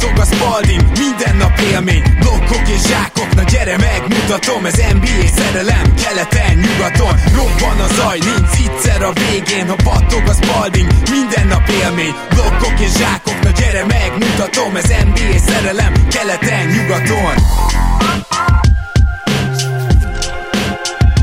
battog a spalding Minden nap élmény, blokkok és zsákok Na gyere megmutatom, ez NBA szerelem Keleten, nyugaton, robban a zaj Nincs egyszer a végén, ha battog a spalding Minden nap élmény, blokkok és zsákok Na gyere megmutatom, ez NBA szerelem Keleten, nyugaton.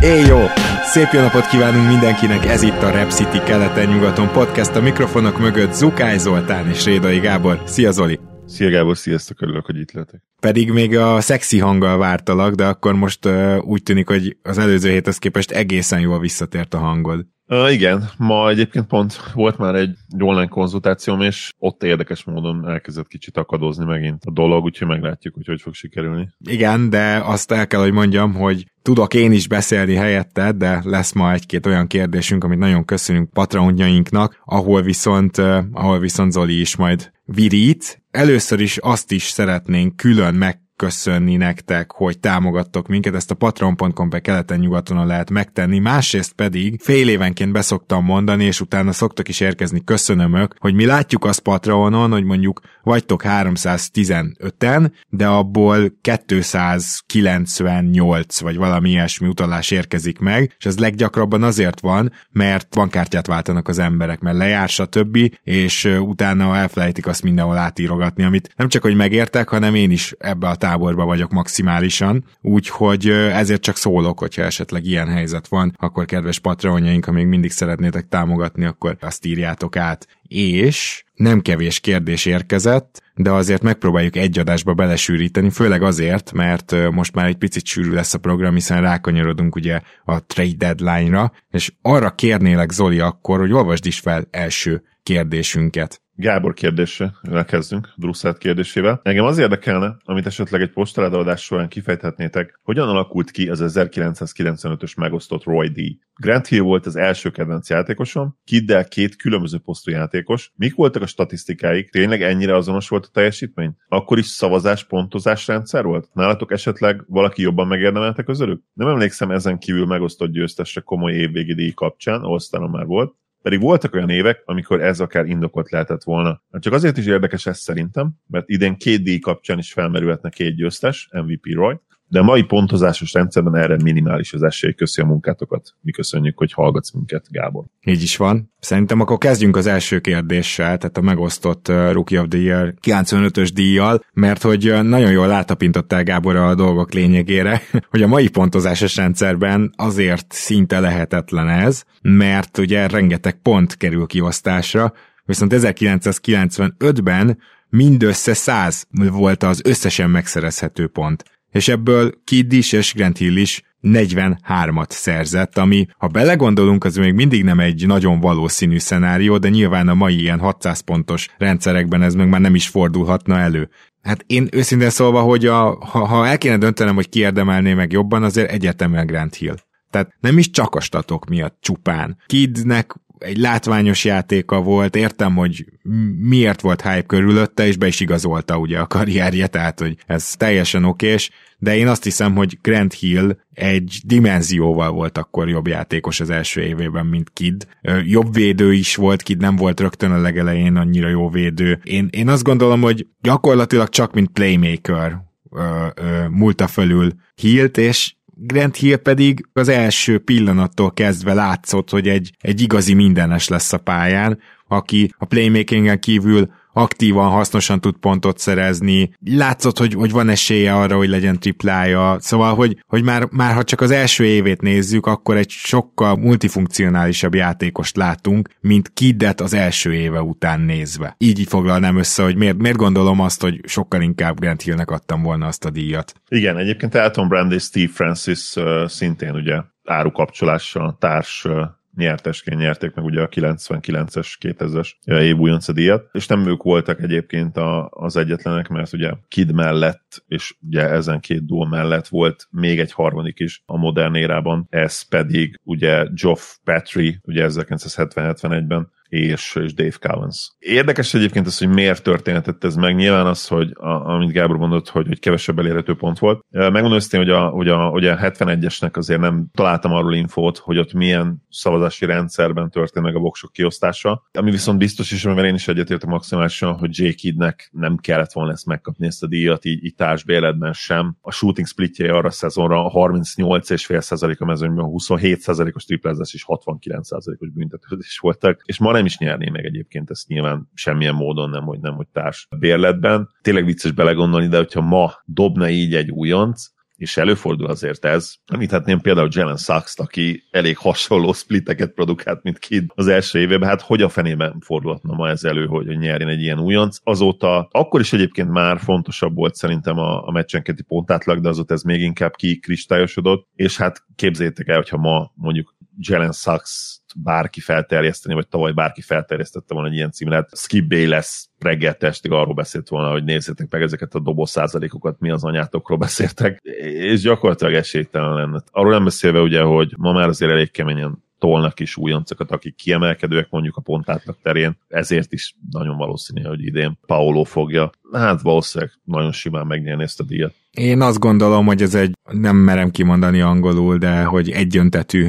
Éj jó! Szép jó napot kívánunk mindenkinek, ez itt a Rep City keleten-nyugaton podcast, a mikrofonok mögött Zukály Zoltán és Rédai Gábor. Szia Zoli! Szia Gábor, sziasztok, örülök, hogy itt lehetek. Pedig még a szexi hanggal vártalak, de akkor most uh, úgy tűnik, hogy az előző héthez képest egészen jól visszatért a hangod. Igen, ma egyébként pont volt már egy online konzultációm, és ott érdekes módon elkezdett kicsit akadozni megint a dolog, úgyhogy meglátjuk, hogy hogy fog sikerülni. Igen, de azt el kell, hogy mondjam, hogy tudok én is beszélni helyette, de lesz ma egy-két olyan kérdésünk, amit nagyon köszönünk patronjainknak, ahol viszont, ahol viszont Zoli is majd virít. Először is azt is szeretnénk külön meg köszönni nektek, hogy támogattok minket, ezt a patron.com per keleten-nyugaton lehet megtenni, másrészt pedig fél évenként beszoktam mondani, és utána szoktak is érkezni köszönömök, hogy mi látjuk azt Patronon, hogy mondjuk vagytok 315-en, de abból 298 vagy valami ilyesmi utalás érkezik meg, és ez leggyakrabban azért van, mert bankkártyát váltanak az emberek, mert lejár, stb., és utána elfelejtik azt mindenhol átírogatni, amit nem csak, hogy megértek, hanem én is ebbe a táborba vagyok maximálisan, úgyhogy ezért csak szólok, hogyha esetleg ilyen helyzet van, akkor kedves patronjaink, ha még mindig szeretnétek támogatni, akkor azt írjátok át. És nem kevés kérdés érkezett, de azért megpróbáljuk egy adásba belesűríteni, főleg azért, mert most már egy picit sűrű lesz a program, hiszen rákanyarodunk ugye a trade deadline-ra, és arra kérnélek Zoli akkor, hogy olvasd is fel első kérdésünket. Gábor kérdése, elkezdünk, Drusszát kérdésével. Engem az érdekelne, amit esetleg egy postaladás során kifejthetnétek, hogyan alakult ki az 1995-ös megosztott Roy D. Grant Hill volt az első kedvenc játékosom, Kiddel két különböző posztú játékos. Mik voltak a statisztikáik? Tényleg ennyire azonos volt a teljesítmény? Akkor is szavazás, pontozás rendszer volt? Nálatok esetleg valaki jobban megérdemelte közülük? Nem emlékszem ezen kívül megosztott győztesre komoly évvégi díj kapcsán, ahol már volt, pedig voltak olyan évek, amikor ez akár indokolt lehetett volna. Hát csak azért is érdekes ez szerintem, mert idén két díj kapcsán is felmerülhetne két győztes, MVP Roy, de a mai pontozásos rendszerben erre minimális az esély. Köszi a munkátokat. Mi köszönjük, hogy hallgatsz minket, Gábor. Így is van. Szerintem akkor kezdjünk az első kérdéssel, tehát a megosztott uh, Rookie of the Year 95-ös díjjal, mert hogy uh, nagyon jól látapintottál Gábor a dolgok lényegére, hogy a mai pontozásos rendszerben azért szinte lehetetlen ez, mert ugye rengeteg pont kerül kiosztásra, viszont 1995-ben mindössze 100 volt az összesen megszerezhető pont és ebből Kidd is és Grant Hill is 43-at szerzett, ami, ha belegondolunk, az még mindig nem egy nagyon valószínű szenárió, de nyilván a mai ilyen 600 pontos rendszerekben ez meg már nem is fordulhatna elő. Hát én őszintén szólva, hogy a, ha, ha el kéne döntenem, hogy ki érdemelné meg jobban, azért egyetemen Grant Hill. Tehát nem is csak a statok miatt csupán. Kidnek egy látványos játéka volt, értem, hogy miért volt hype körülötte, és be is igazolta ugye a karrierje, tehát hogy ez teljesen okés, de én azt hiszem, hogy Grant Hill egy dimenzióval volt akkor jobb játékos az első évében, mint Kid. Jobb védő is volt, Kid nem volt rögtön a legelején annyira jó védő. Én, én azt gondolom, hogy gyakorlatilag csak mint playmaker ö, ö, múlta fölül Hillt, és Grant Hill pedig az első pillanattól kezdve látszott, hogy egy, egy igazi mindenes lesz a pályán, aki a playmakingen kívül aktívan, hasznosan tud pontot szerezni, látszott, hogy, hogy van esélye arra, hogy legyen triplája, szóval, hogy, hogy már, már ha csak az első évét nézzük, akkor egy sokkal multifunkcionálisabb játékost látunk, mint Kiddet az első éve után nézve. Így foglalnám össze, hogy miért, miért gondolom azt, hogy sokkal inkább Grant Hillnek adtam volna azt a díjat. Igen, egyébként Elton Brand és Steve Francis uh, szintén ugye árukapcsolással társ uh, nyertesként nyerték meg ugye a 99-es, 2000-es év díjat, és nem ők voltak egyébként a, az egyetlenek, mert ugye Kid mellett, és ugye ezen két duo mellett volt még egy harmadik is a modern érában, ez pedig ugye Geoff Petrie, ugye 1970-71-ben és, és Dave Cowens. Érdekes egyébként az, hogy miért történhetett ez meg. Nyilván az, hogy a, amit Gábor mondott, hogy, hogy kevesebb elérhető pont volt. Megmondom őszintén, hogy a, hogy a, hogy a 71-esnek azért nem találtam arról infót, hogy ott milyen szavazási rendszerben történt meg a voksok kiosztása. Ami viszont biztos is, amivel én is egyetértek maximálisan, hogy J. Kidnek nem kellett volna ezt megkapni, ezt a díjat így, így társbéletben sem. A shooting splitje arra a szezonra a 38,5% a mezőnyben, a 27%-os triplázás és 69%-os büntetődés voltak, és ma nem is nyerné meg egyébként ezt nyilván semmilyen módon nem, hogy nem, hogy társ bérletben. Tényleg vicces belegondolni, de hogyha ma dobna így egy újonc, és előfordul azért ez. Említhetném például Jalen sachs aki elég hasonló splitteket produkált, mint Kid az első évében, hát hogy a fenében fordulhatna ma ez elő, hogy nyerjen egy ilyen újonc. Azóta, akkor is egyébként már fontosabb volt szerintem a, a meccsenketi pontátlag, de azóta ez még inkább kikristályosodott, és hát képzétek el, hogyha ma mondjuk Jalen Sachs bárki felterjeszteni, vagy tavaly bárki felterjesztette volna egy ilyen címet. Skip lesz reggel testig arról beszélt volna, hogy nézzétek meg ezeket a doboz százalékokat, mi az anyátokról beszéltek, és gyakorlatilag esélytelen lenne. Arról nem beszélve ugye, hogy ma már azért elég keményen tolnak is újoncokat, akik kiemelkedőek mondjuk a pontátlag terén, ezért is nagyon valószínű, hogy idén Paolo fogja, hát valószínűleg nagyon simán megnyerni ezt a díjat. Én azt gondolom, hogy ez egy, nem merem kimondani angolul, de hogy egyöntetű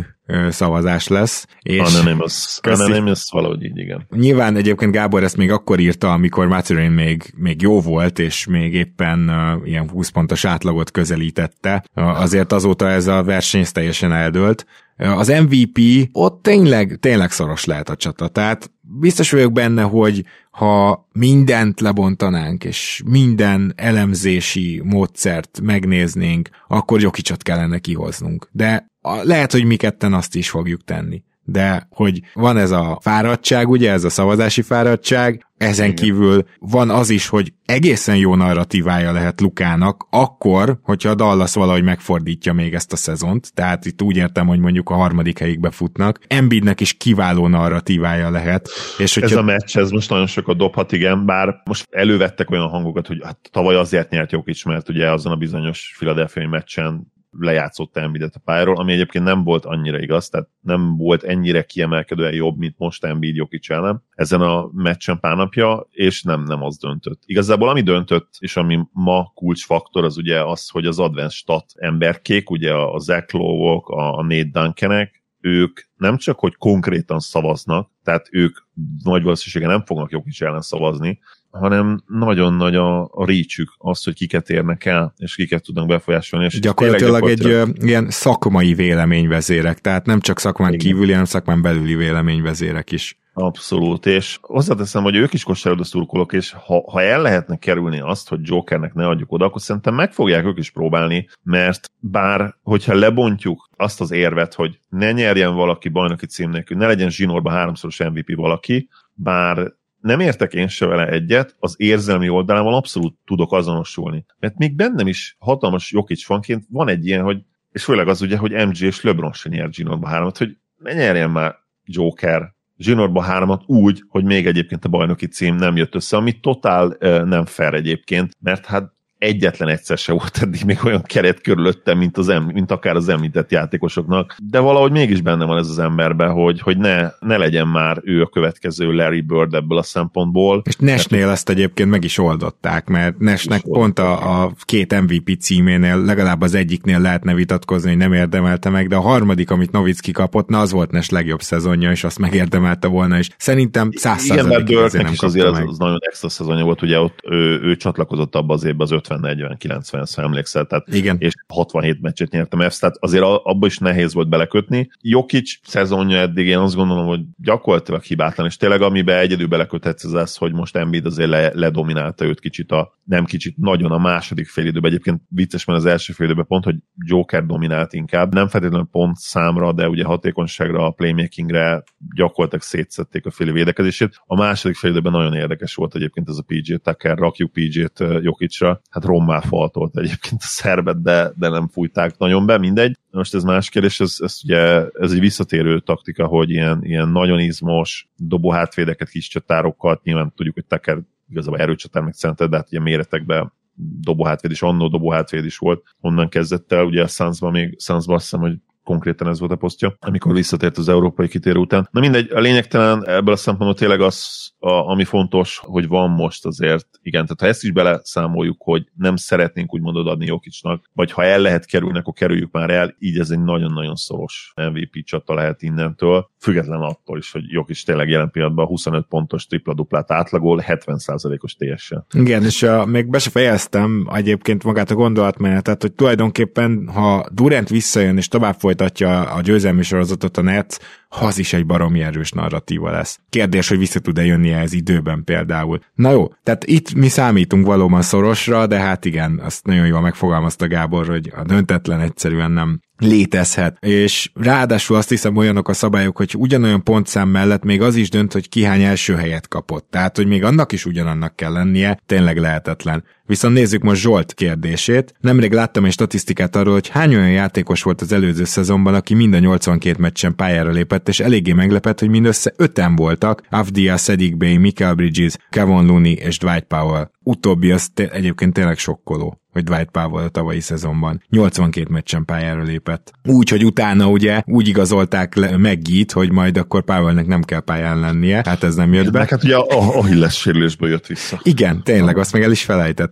szavazás lesz. És Anonymous. Anonymous valahogy így, igen. Nyilván egyébként Gábor ezt még akkor írta, amikor Matherin még, még jó volt, és még éppen uh, ilyen 20 pontos átlagot közelítette. Uh, azért azóta ez a verseny teljesen eldőlt. Uh, az MVP ott tényleg, tényleg szoros lehet a csata. Tehát biztos vagyok benne, hogy ha mindent lebontanánk, és minden elemzési módszert megnéznénk, akkor Jokicsot kellene kihoznunk. De lehet, hogy mi ketten azt is fogjuk tenni. De hogy van ez a fáradtság, ugye, ez a szavazási fáradtság, ezen Igen. kívül van az is, hogy egészen jó narratívája lehet Lukának, akkor, hogyha a Dallas valahogy megfordítja még ezt a szezont, tehát itt úgy értem, hogy mondjuk a harmadik helyig befutnak, Embiidnek is kiváló narratívája lehet. És hogyha... Ez a meccs, ez most nagyon sokat dobhat, igen, bár most elővettek olyan hangokat, hogy hát tavaly azért nyert Jokic, mert ugye azon a bizonyos Philadelphia meccsen lejátszott Embiidet a pályáról, ami egyébként nem volt annyira igaz, tehát nem volt ennyire kiemelkedően jobb, mint most Embiid Jokic ellen ezen a meccsen pár napja, és nem, nem az döntött. Igazából ami döntött, és ami ma kulcsfaktor, az ugye az, hogy az advanced stat emberkék, ugye a Zach lowe a Nate Duncanek, ők nem csak, hogy konkrétan szavaznak, tehát ők nagy valószínűséggel nem fognak Jokic ellen szavazni, hanem nagyon nagy a, a reachük, az, hogy kiket érnek el, és kiket tudnak befolyásolni. És gyakorlatilag, gyakorlatilag egy ö, ilyen szakmai véleményvezérek, tehát nem csak szakmán Igen. kívüli, hanem szakmán belüli véleményvezérek is. Abszolút, és hozzáteszem, hogy ők is kosárlabda szurkolók, és ha, ha el lehetne kerülni azt, hogy Jokernek ne adjuk oda, akkor szerintem meg fogják ők is próbálni, mert bár, hogyha lebontjuk azt az érvet, hogy ne nyerjen valaki bajnoki cím nélkül, ne legyen zsinórba háromszoros MVP valaki, bár nem értek én se vele egyet, az érzelmi oldalával abszolút tudok azonosulni. Mert még bennem is hatalmas Jokic fanként van egy ilyen, hogy, és főleg az ugye, hogy MG és LeBron se nyert Zsinórba hármat, hogy ne nyerjen már Joker Zsinórba hármat úgy, hogy még egyébként a bajnoki cím nem jött össze, ami totál nem fair egyébként, mert hát egyetlen egyszer se volt eddig még olyan keret körülöttem, mint, az em, mint akár az említett játékosoknak, de valahogy mégis benne van ez az emberben, hogy, hogy ne, ne legyen már ő a következő Larry Bird ebből a szempontból. És Nesnél hát, ezt egyébként meg is oldották, mert Nesnek pont a, a két MVP címénél, legalább az egyiknél lehetne vitatkozni, hogy nem érdemelte meg, de a harmadik, amit Novicki kapott, na az volt Nes legjobb szezonja, és azt megérdemelte volna, és szerintem száz Igen, mert Birdnek is azért az, az, nagyon extra szezonja volt, ugye ott ő, ő csatlakozott abba az évbe az öt 50-40-90-re emlékszel, tehát Igen. és 67 meccset nyertem ezt, tehát azért abba is nehéz volt belekötni. Jokic szezonja eddig én azt gondolom, hogy gyakorlatilag hibátlan, és tényleg amiben egyedül beleköthetsz az az, hogy most Embiid azért le, ledominálta őt kicsit a, nem kicsit, nagyon a második fél időben, egyébként vicces, mert az első fél időben pont, hogy Joker dominált inkább, nem feltétlenül pont számra, de ugye hatékonyságra, a playmakingre gyakorlatilag szétszették a fél védekezését. A második fél időben nagyon érdekes volt egyébként ez a PJ akár rakjuk PJ-t Jokicra, hát Hát rommá faltolt egyébként a szerbet, de, de nem fújták nagyon be, mindegy. Most ez más kérdés, ez, ez ugye ez egy visszatérő taktika, hogy ilyen, ilyen nagyon izmos dobóhátvédeket, kis csatárokat, nyilván tudjuk, hogy Tucker igazából erőcsatár meg szented, de hát ugye méretekben dobóhátvéd is, annó dobóhátvéd is volt, onnan kezdett el, ugye a Sunsban még, Sunsban azt hiszem, hogy konkrétan ez volt a posztja, amikor visszatért az európai kitérő után. Na mindegy, a lényegtelen ebből a szempontból tényleg az, a, ami fontos, hogy van most azért, igen, tehát ha ezt is beleszámoljuk, hogy nem szeretnénk úgymond adni Jokicsnak, vagy ha el lehet kerülni, akkor kerüljük már el, így ez egy nagyon-nagyon szoros MVP csata lehet innentől, független attól is, hogy Jokic tényleg jelen pillanatban 25 pontos tripla-duplát átlagol, 70%-os TS-sel. Igen, és a, még be se fejeztem egyébként magát a gondolatmenetet, hogy tulajdonképpen, ha Durant visszajön és tovább folytatja a győzelmi sorozatot a Nets, az is egy baromi erős narratíva lesz. Kérdés, hogy vissza tud-e jönni ez időben például. Na jó, tehát itt mi számítunk valóban szorosra, de hát igen, azt nagyon jól megfogalmazta Gábor, hogy a döntetlen egyszerűen nem létezhet. És ráadásul azt hiszem olyanok a szabályok, hogy ugyanolyan pontszám mellett még az is dönt, hogy ki hány első helyet kapott. Tehát, hogy még annak is ugyanannak kell lennie, tényleg lehetetlen. Viszont nézzük most Zsolt kérdését. Nemrég láttam egy statisztikát arról, hogy hány olyan játékos volt az előző szezonban, aki mind a 82 meccsen pályára lépett, és eléggé meglepett, hogy mindössze öten voltak, Avdia, Sedic Bay, Michael Bridges, Kevin Looney és Dwight Powell. Utóbbi az te- egyébként tényleg sokkoló hogy Dwight Powell a tavalyi szezonban 82 meccsen pályára lépett. Úgy, hogy utána ugye úgy igazolták le, Meggit, hogy majd akkor Powellnek nem kell pályán lennie, hát ez nem jött be. Hát ugye a, a Hilles sérülésből jött vissza. Igen, tényleg, azt meg el is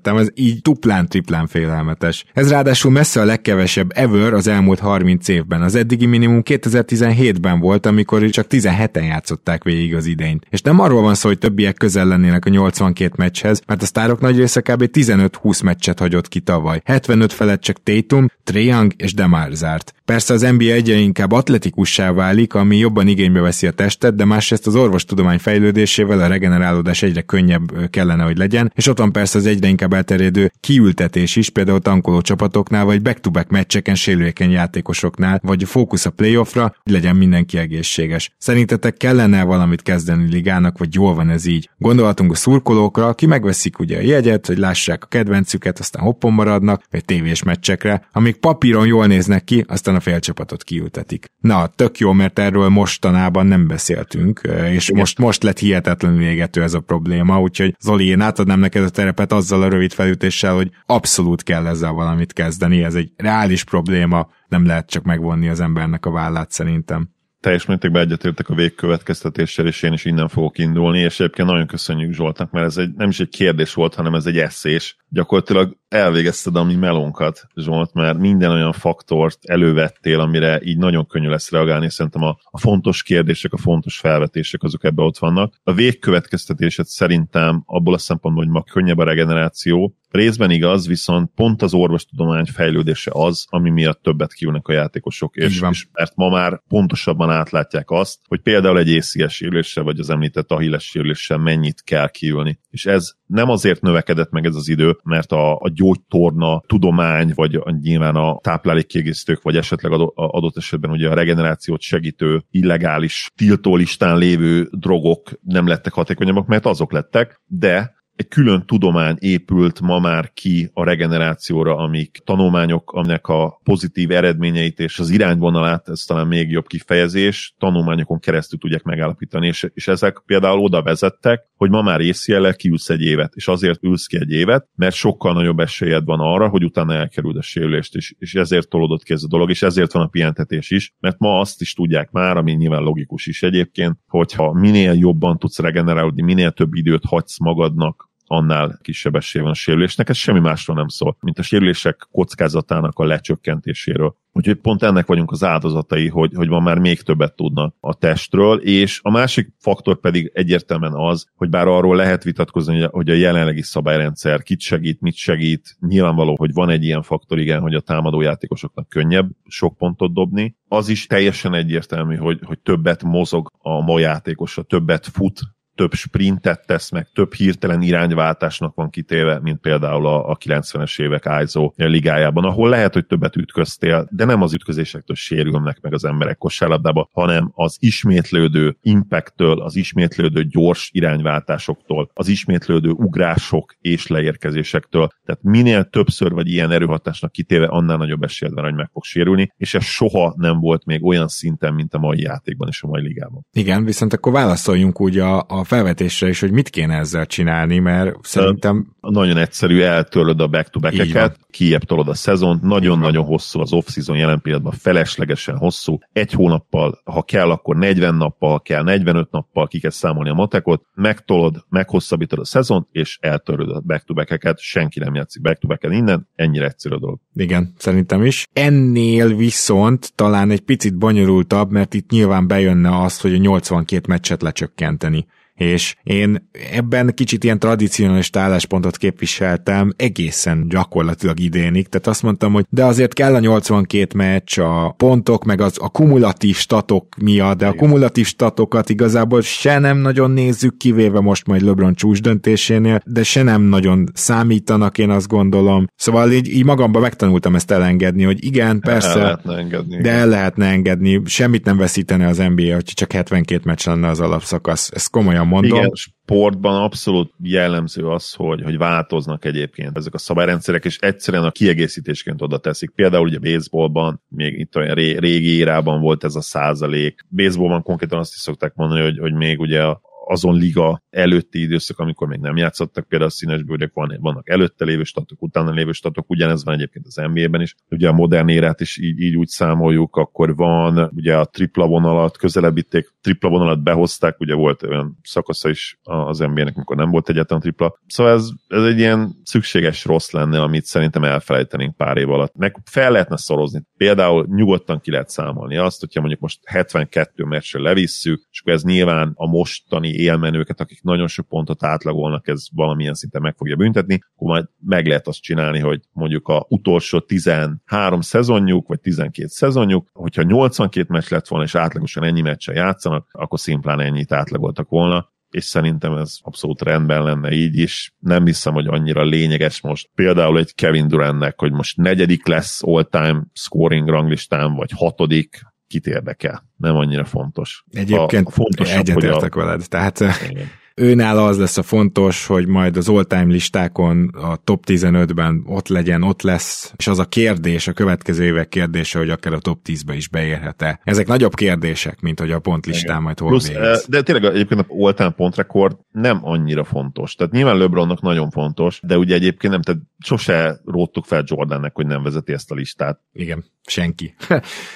felejtettem, ez így duplán, triplán félelmetes. Ez ráadásul messze a legkevesebb ever az elmúlt 30 évben. Az eddigi minimum 2017-ben volt, amikor csak 17-en játszották végig az idényt. És nem arról van szó, hogy többiek közel lennének a 82 meccshez, mert a sztárok nagy része kb. 15-20 meccset hagyott ki tavaly. 75 felett csak Tatum, Young és Demar zárt. Persze az NBA egyre inkább atletikussá válik, ami jobban igénybe veszi a testet, de másrészt az orvostudomány fejlődésével a regenerálódás egyre könnyebb kellene, hogy legyen, és ott van persze az egyre inkább elterjedő kiültetés is, például tankoló csapatoknál, vagy back-to-back meccseken sérülékeny játékosoknál, vagy a fókusz a playoffra, hogy legyen mindenki egészséges. Szerintetek kellene valamit kezdeni ligának, vagy jól van ez így? Gondolhatunk a szurkolókra, aki megveszik ugye a jegyet, hogy lássák a kedvencüket, aztán hoppon maradnak, vagy tévés meccsekre, amik papíron jól néznek ki, aztán a félcsapatot kiültetik. Na, tök jó, mert erről mostanában nem beszéltünk, és most, most lett hihetetlenül égető ez a probléma, úgyhogy Zoli, én átadnám neked a terepet azzal a rövid felütéssel, hogy abszolút kell ezzel valamit kezdeni, ez egy reális probléma, nem lehet csak megvonni az embernek a vállát szerintem teljes mértékben egyetértek a végkövetkeztetéssel, és én is innen fogok indulni, és egyébként nagyon köszönjük Zsoltnak, mert ez egy, nem is egy kérdés volt, hanem ez egy eszés. Gyakorlatilag elvégezted a mi melónkat, Zsolt, mert minden olyan faktort elővettél, amire így nagyon könnyű lesz reagálni, és szerintem a, a fontos kérdések, a fontos felvetések azok ebbe ott vannak. A végkövetkeztetésed szerintem abból a szempontból, hogy ma könnyebb a regeneráció, Részben igaz, viszont pont az orvostudomány fejlődése az, ami miatt többet kiülnek a játékosok, és, és mert ma már pontosabban átlátják azt, hogy például egy ACS sérüléssel, vagy az említett Achilles sérüléssel mennyit kell kiülni. És ez nem azért növekedett meg ez az idő, mert a, a gyógytorna tudomány, vagy nyilván a táplálékkiegészítők, vagy esetleg adott esetben ugye a regenerációt segítő illegális tiltólistán lévő drogok nem lettek hatékonyabbak, mert azok lettek, de egy külön tudomány épült ma már ki a regenerációra, amik tanulmányok, aminek a pozitív eredményeit és az irányvonalát, ez talán még jobb kifejezés, tanulmányokon keresztül tudják megállapítani, és, és ezek például oda vezettek, hogy ma már észjellel kiülsz egy évet, és azért ülsz ki egy évet, mert sokkal nagyobb esélyed van arra, hogy utána elkerüld a sérülést, és, és ezért tolódott ki ez a dolog, és ezért van a pihentetés is, mert ma azt is tudják már, ami nyilván logikus is egyébként, hogyha minél jobban tudsz regenerálódni, minél több időt hagysz magadnak annál kisebb esélye van a sérülésnek. Ez semmi másról nem szól, mint a sérülések kockázatának a lecsökkentéséről. Úgyhogy pont ennek vagyunk az áldozatai, hogy, hogy van már még többet tudnak a testről, és a másik faktor pedig egyértelműen az, hogy bár arról lehet vitatkozni, hogy a jelenlegi szabályrendszer kit segít, mit segít, nyilvánvaló, hogy van egy ilyen faktor, igen, hogy a támadó játékosoknak könnyebb sok pontot dobni, az is teljesen egyértelmű, hogy, hogy többet mozog a ma játékosa, többet fut, több sprintet tesz meg, több hirtelen irányváltásnak van kitéve, mint például a, a 90-es évek ISO ligájában, ahol lehet, hogy többet ütköztél, de nem az ütközésektől sérülnek meg az emberek kosárlabdába, hanem az ismétlődő impacttől, az ismétlődő gyors irányváltásoktól, az ismétlődő ugrások és leérkezésektől. Tehát minél többször vagy ilyen erőhatásnak kitéve, annál nagyobb esélyed van, hogy meg fog sérülni, és ez soha nem volt még olyan szinten, mint a mai játékban és a mai ligában. Igen, viszont akkor válaszoljunk úgy a, a felvetésre is, hogy mit kéne ezzel csinálni, mert szerintem... Nagyon egyszerű, eltörlöd a back-to-back-eket, kiebb tolod a szezont, nagyon-nagyon hosszú az off-season jelen pillanatban, feleslegesen hosszú, egy hónappal, ha kell, akkor 40 nappal, ha kell 45 nappal ki kell számolni a matekot, megtolod, meghosszabbítod a szezont, és eltöröd a back-to-back-eket, senki nem játszik back-to-back-en innen, ennyire egyszerű a dolog. Igen, szerintem is. Ennél viszont talán egy picit bonyolultabb, mert itt nyilván bejönne az, hogy a 82 meccset lecsökkenteni és én ebben kicsit ilyen tradicionális álláspontot képviseltem egészen gyakorlatilag idénig, tehát azt mondtam, hogy de azért kell a 82 meccs, a pontok, meg az a kumulatív statok miatt, de a kumulatív statokat igazából se nem nagyon nézzük, kivéve most majd LeBron csúcs döntésénél, de se nem nagyon számítanak, én azt gondolom. Szóval így, így magamban megtanultam ezt elengedni, hogy igen, persze, el lehetne engedni, de el lehetne engedni, semmit nem veszítene az NBA, hogy csak 72 meccs lenne az alapszakasz, ezt komolyan mondom. Igen, sportban abszolút jellemző az, hogy, hogy változnak egyébként ezek a szabályrendszerek, és egyszerűen a kiegészítésként oda teszik. Például ugye baseballban, még itt olyan ré, régi érában volt ez a százalék. Baseballban konkrétan azt is szokták mondani, hogy, hogy még ugye a azon liga előtti időszak, amikor még nem játszottak, például a színes bőrök van, vannak előtte lévő statok, utána lévő statok, ugyanez van egyébként az NBA-ben is. Ugye a modern érát is így, így úgy számoljuk, akkor van ugye a tripla vonalat, közelebbíték, tripla vonalat behozták, ugye volt olyan szakasza is az NBA-nek, amikor nem volt egyetlen tripla. Szóval ez, ez egy ilyen szükséges rossz lenne, amit szerintem elfelejtenénk pár év alatt. Meg fel lehetne szorozni. Például nyugodtan ki lehet számolni azt, hogyha mondjuk most 72 meccsre levisszük, és akkor ez nyilván a mostani élmenőket, akik nagyon sok pontot átlagolnak, ez valamilyen szinten meg fogja büntetni, akkor majd meg lehet azt csinálni, hogy mondjuk a utolsó 13 szezonjuk, vagy 12 szezonjuk, hogyha 82 meccs lett volna, és átlagosan ennyi meccsen játszanak, akkor szimplán ennyit átlagoltak volna, és szerintem ez abszolút rendben lenne így is. Nem hiszem, hogy annyira lényeges most például egy Kevin Durantnek, hogy most negyedik lesz all-time scoring ranglistán, vagy hatodik, kit érdekel. Nem annyira fontos. Egyébként a, a fontosabb, egyetértek a... veled. Tehát Igen őnála az lesz a fontos, hogy majd az all-time listákon a top 15-ben ott legyen, ott lesz, és az a kérdés, a következő évek kérdése, hogy akár a top 10-be is beérhet-e. Ezek nagyobb kérdések, mint hogy a pontlistán majd hol Plusz, végez. De tényleg egyébként a all-time pontrekord nem annyira fontos. Tehát nyilván LeBronnak nagyon fontos, de ugye egyébként nem, tehát sose róttuk fel Jordannek, hogy nem vezeti ezt a listát. Igen, senki.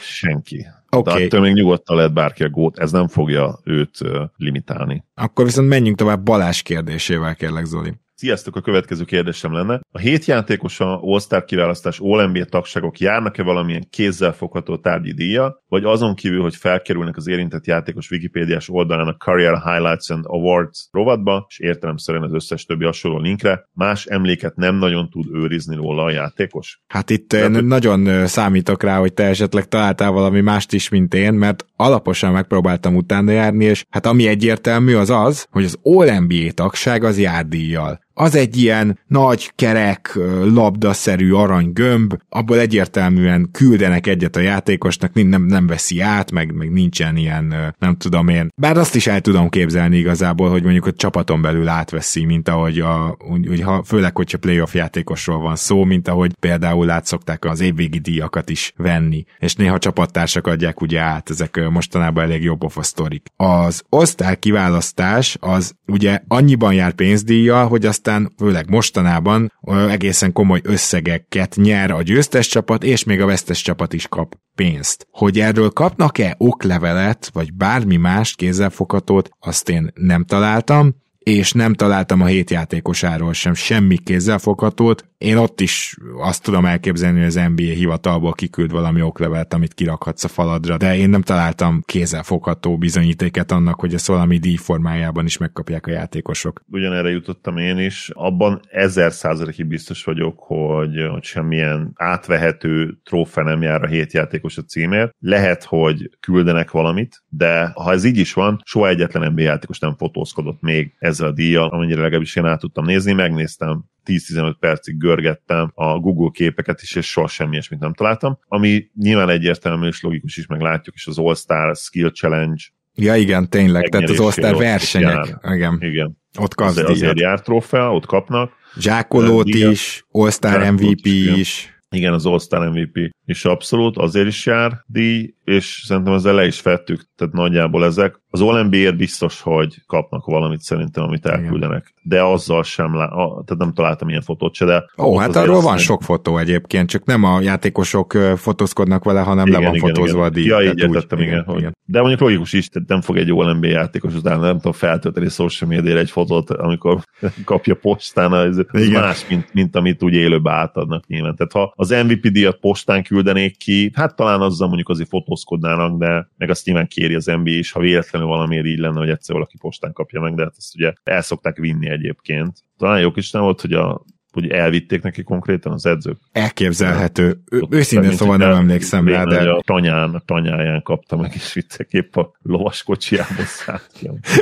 senki. Okay. De attól még nyugodtan lehet bárki a gót, ez nem fogja őt limitálni. Akkor viszont menjünk tovább Balás kérdésével, kérlek Zoli. Sziasztok, a következő kérdésem lenne. A hét játékos a All-Star kiválasztás All-NBA tagságok járnak-e valamilyen kézzelfogható tárgyi díja, vagy azon kívül, hogy felkerülnek az érintett játékos Wikipédiás oldalán a Career Highlights and Awards rovatba, és értelemszerűen az összes többi hasonló linkre, más emléket nem nagyon tud őrizni róla a játékos? Hát itt Tehát, én nagyon számítok rá, hogy te esetleg találtál valami mást is, mint én, mert alaposan megpróbáltam utána járni, és hát ami egyértelmű az az, hogy az All-NBA tagság az jár díjjal az egy ilyen nagy, kerek, labdaszerű aranygömb, abból egyértelműen küldenek egyet a játékosnak, nem, nem veszi át, meg, meg nincsen ilyen, nem tudom én. Bár azt is el tudom képzelni igazából, hogy mondjuk a csapaton belül átveszi, mint ahogy a, úgy, úgy, ha, főleg, hogyha playoff játékosról van szó, mint ahogy például át szokták az évvégi díjakat is venni, és néha csapattársak adják ugye át, ezek mostanában elég jobb a sztorik. Az osztály kiválasztás az ugye annyiban jár pénzdíjjal, hogy aztán aztán főleg mostanában egészen komoly összegeket nyer a győztes csapat, és még a vesztes csapat is kap pénzt. Hogy erről kapnak-e oklevelet, vagy bármi más kézzelfoghatót, azt én nem találtam, és nem találtam a hét játékosáról sem semmi kézzelfoghatót. Én ott is azt tudom elképzelni, hogy az NBA hivatalból kiküld valami oklevelet, amit kirakhatsz a faladra, de én nem találtam kézzelfogható bizonyítéket annak, hogy ezt valami díj formájában is megkapják a játékosok. Ugyanerre jutottam én is. Abban ezer százalékig biztos vagyok, hogy, hogy semmilyen átvehető trófea nem jár a hét játékos a címért. Lehet, hogy küldenek valamit, de ha ez így is van, soha egyetlen NBA játékos nem fotózkodott még ezzel a díjjal, amennyire legalábbis én át tudtam nézni, megnéztem 10-15 percig görgettem a Google képeket is, és soha semmi ilyesmit nem találtam. Ami nyilván egyértelmű és logikus is, meg látjuk is az All-Star Skill Challenge Ja igen, tényleg, tehát az All-Star versenyek. Igen. igen. Ott kapsz azért, azért jár trófea, ott kapnak. Zsákolót is, All-Star MVP is. Igen, az All-Star MVP is abszolút, azért is jár díj, és szerintem ezzel le is fettük, tehát nagyjából ezek. Az all biztos, hogy kapnak valamit szerintem, amit elküldenek. De azzal sem, lá- a, tehát nem találtam ilyen fotót se, de... Ó, hát arról van sok fotó egyébként, csak nem a játékosok fotózkodnak vele, hanem igen, le van igen, fotózva igen. a díj. Ja, így értettem, úgy, igen. igen, igen. De mondjuk logikus is, tehát nem fog egy NBA játékos utána, nem tudom feltölteni social media egy fotót, amikor kapja postán, ez, ez más, mint, mint amit úgy élőbe átadnak nyilván. Tehát ha az MVP díjat postán küldenék ki, hát talán azzal mondjuk azért fotózkodnának, de meg azt nyilván kéri az NBA is, ha véletlenül valamiért így lenne, hogy egyszer valaki postán kapja meg, de hát ezt ugye el szokták vinni egyébként. Talán jó kis nem volt, hogy a hogy elvitték neki konkrétan az edzők. Elképzelhető. Ő, őszintén szóval nem emlékszem rá, de... A tanyán, a tanyáján kapta meg, és vicceképp a lovas kocsiába szállt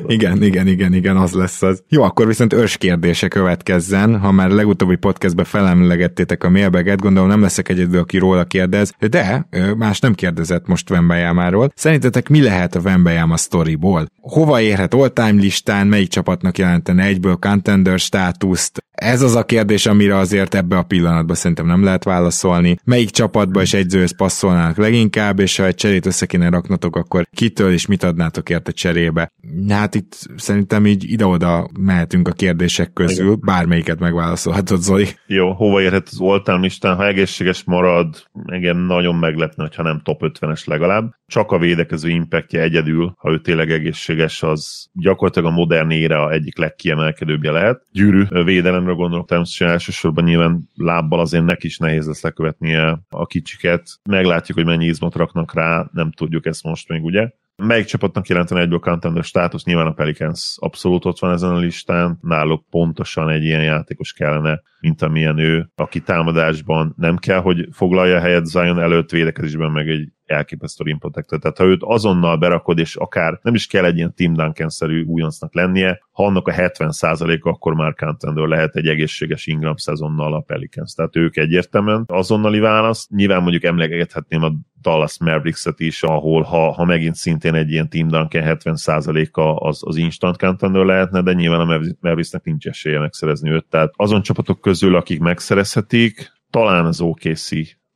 igen, igen, igen, igen, az lesz az. Jó, akkor viszont ős kérdése következzen. Ha már legutóbbi podcastben felemlegettétek a mailbaget, gondolom nem leszek egyedül, aki róla kérdez, de más nem kérdezett most Vembejámáról. Szerintetek mi lehet a Vembejáma sztoriból? Hova érhet all-time listán, melyik csapatnak jelentene egyből contender státuszt? Ez az a kérdés, amire azért ebbe a pillanatban szerintem nem lehet válaszolni. Melyik csapatba és egyzőhöz passzolnának leginkább, és ha egy cserét össze kéne raknatok, akkor kitől és mit adnátok érte cserébe? Hát itt szerintem így ide-oda mehetünk a kérdések közül, bármelyiket megválaszolhatod, Zoli. Jó, hova érhet az oltán listán? Ha egészséges marad, engem nagyon meglepne, ha nem top 50-es legalább. Csak a védekező impactja egyedül, ha ő tényleg egészséges, az gyakorlatilag a modern ére egyik legkiemelkedőbbje lehet. Gyűrű védelem Williamra gondolok természetesen elsősorban nyilván lábbal azért neki is nehéz lesz lekövetnie a kicsiket. Meglátjuk, hogy mennyi izmot raknak rá, nem tudjuk ezt most még, ugye? Melyik csapatnak jelentene egyből contender státusz? Nyilván a Pelicans abszolút ott van ezen a listán. Náluk pontosan egy ilyen játékos kellene, mint amilyen ő, aki támadásban nem kell, hogy foglalja helyet Zion előtt, védekezésben meg egy elképesztő rim protector. Tehát ha őt azonnal berakod, és akár nem is kell egy ilyen Tim Duncan-szerű újoncnak lennie, ha annak a 70%-a, akkor már contender lehet egy egészséges Ingram szezonnal a Pelicans. Tehát ők egyértelműen azonnali válasz. Nyilván mondjuk emlegethetném a Dallas Mavericks-et is, ahol ha, ha megint szintén egy ilyen Tim Duncan 70%-a az, az instant contender lehetne, de nyilván a Mavericksnek nincs esélye megszerezni őt. Tehát azon csapatok közül, akik megszerezhetik, talán az OKC,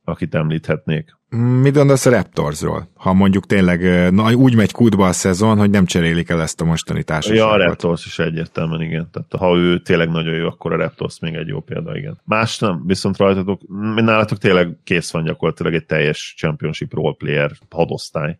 akit említhetnék. Mit gondolsz a Raptorsról? Ha mondjuk tényleg na, úgy megy kútba a szezon, hogy nem cserélik el ezt a mostani társaságot. Ja, a Raptors is egyértelműen, igen. Tehát ha ő tényleg nagyon jó, akkor a Raptors még egy jó példa, igen. Más nem, viszont rajtatok, nálatok tényleg kész van gyakorlatilag egy teljes championship roleplayer hadosztály.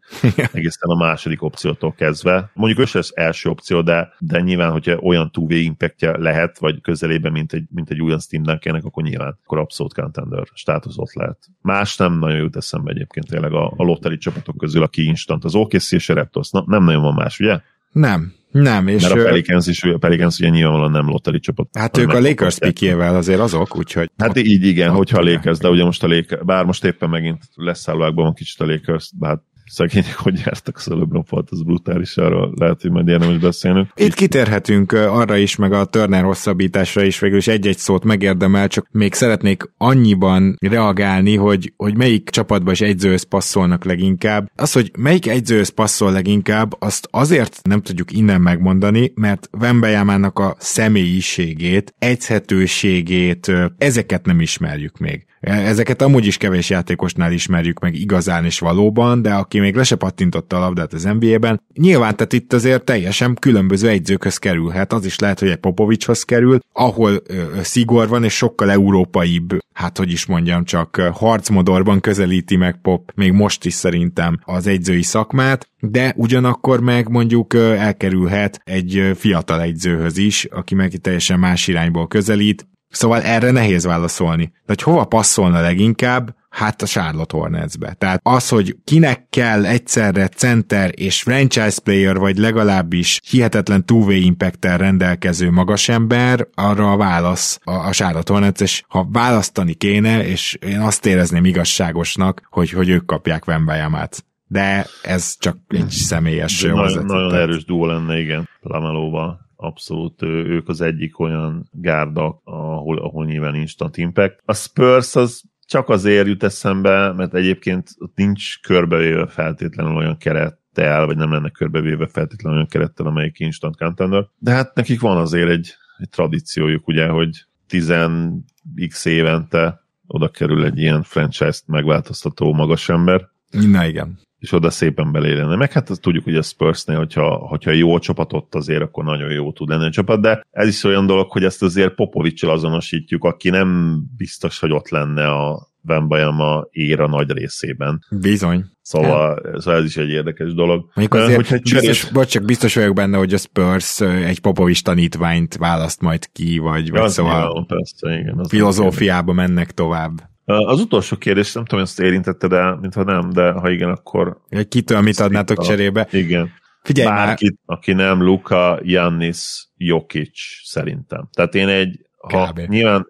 Egészen a második opciótól kezdve. Mondjuk ő az első opció, de, de nyilván, hogyha olyan two impactja lehet, vagy közelében, mint egy, mint egy újon Steam akkor nyilván akkor abszolút contender státuszot lehet. Más nem nagyon jut eszembe eszembe egyébként tényleg a, a lotteri csapatok közül, aki instant az OKC és a Raptors. Na, nem nagyon van más, ugye? Nem, nem. És Mert a Pelicans is, a Pelicans ugye nyilvánvalóan nem lotteri csapat. Hát ők a Lakers pikjével azért azok, úgyhogy... Hát így igen, hogyha a Lakers, de ugye most a Lakers, bár most éppen megint leszállóákban van kicsit a Lakers, bár szegények hogy jártak LeBron volt, az brutális, arról lehet, hogy majd érdemes beszélnünk. Itt kitérhetünk arra is, meg a Turner hosszabbításra is, végül is egy-egy szót megérdemel, csak még szeretnék annyiban reagálni, hogy, hogy melyik csapatba is egyzőhöz passzolnak leginkább. Az, hogy melyik egyzőhöz passzol leginkább, azt azért nem tudjuk innen megmondani, mert Vembejámának a személyiségét, egyszerűségét, ezeket nem ismerjük még. Ezeket amúgy is kevés játékosnál ismerjük meg igazán és valóban, de aki még le se pattintotta a labdát az NBA-ben, nyilván tehát itt azért teljesen különböző egyzőkhöz kerülhet. Az is lehet, hogy egy Popovicshoz kerül, ahol ö, szigor van, és sokkal európaibb, hát hogy is mondjam, csak harcmodorban közelíti meg Pop, még most is szerintem az egyzői szakmát, de ugyanakkor meg mondjuk elkerülhet egy fiatal egyzőhöz is, aki meg teljesen más irányból közelít, Szóval erre nehéz válaszolni. De hogy hova passzolna leginkább? Hát a Charlotte Hornetsbe. Tehát az, hogy kinek kell egyszerre center és franchise player, vagy legalábbis hihetetlen two-way impact rendelkező magasember, arra a válasz a, a Charlotte Hornets, és ha választani kéne, és én azt érezném igazságosnak, hogy, hogy ők kapják Vembayamát. De ez csak egy személyes nagyon, nagyon erős duo lenne, igen, Lamelóval abszolút ők az egyik olyan gárda, ahol, ahol nyilván instant impact. A Spurs az csak azért jut eszembe, mert egyébként ott nincs körbevéve feltétlenül olyan kerettel, vagy nem lenne körbevéve feltétlenül olyan kerettel, amelyik instant contender. De hát nekik van azért egy, egy tradíciójuk, ugye, hogy 10x évente oda kerül egy ilyen franchise-t megváltoztató magas ember. Na igen és oda szépen belélene. Meg hát azt tudjuk, hogy a Spursnél, hogyha, hogyha jó csapatot azért, akkor nagyon jó tud lenni a csapat, de ez is olyan dolog, hogy ezt azért Popovicsal azonosítjuk, aki nem biztos, hogy ott lenne a Vembayama éra nagy részében. Bizony. Szóval, szóval ez is egy érdekes dolog. Mondjuk azért Hogyha biztos, cserét... csak biztos vagyok benne, hogy a Spurs egy Popovics tanítványt választ majd ki, vagy, vagy szóval nyilván, persze, igen, az filozófiába mennek tovább. Az utolsó kérdés, nem tudom, hogy ezt érintette, de mintha nem, de ha igen, akkor... Kitől mit adnátok a... cserébe? Igen. Figyelj Bárkit, már. aki nem Luka, Jannis, Jokic szerintem. Tehát én egy, ha Kb. nyilván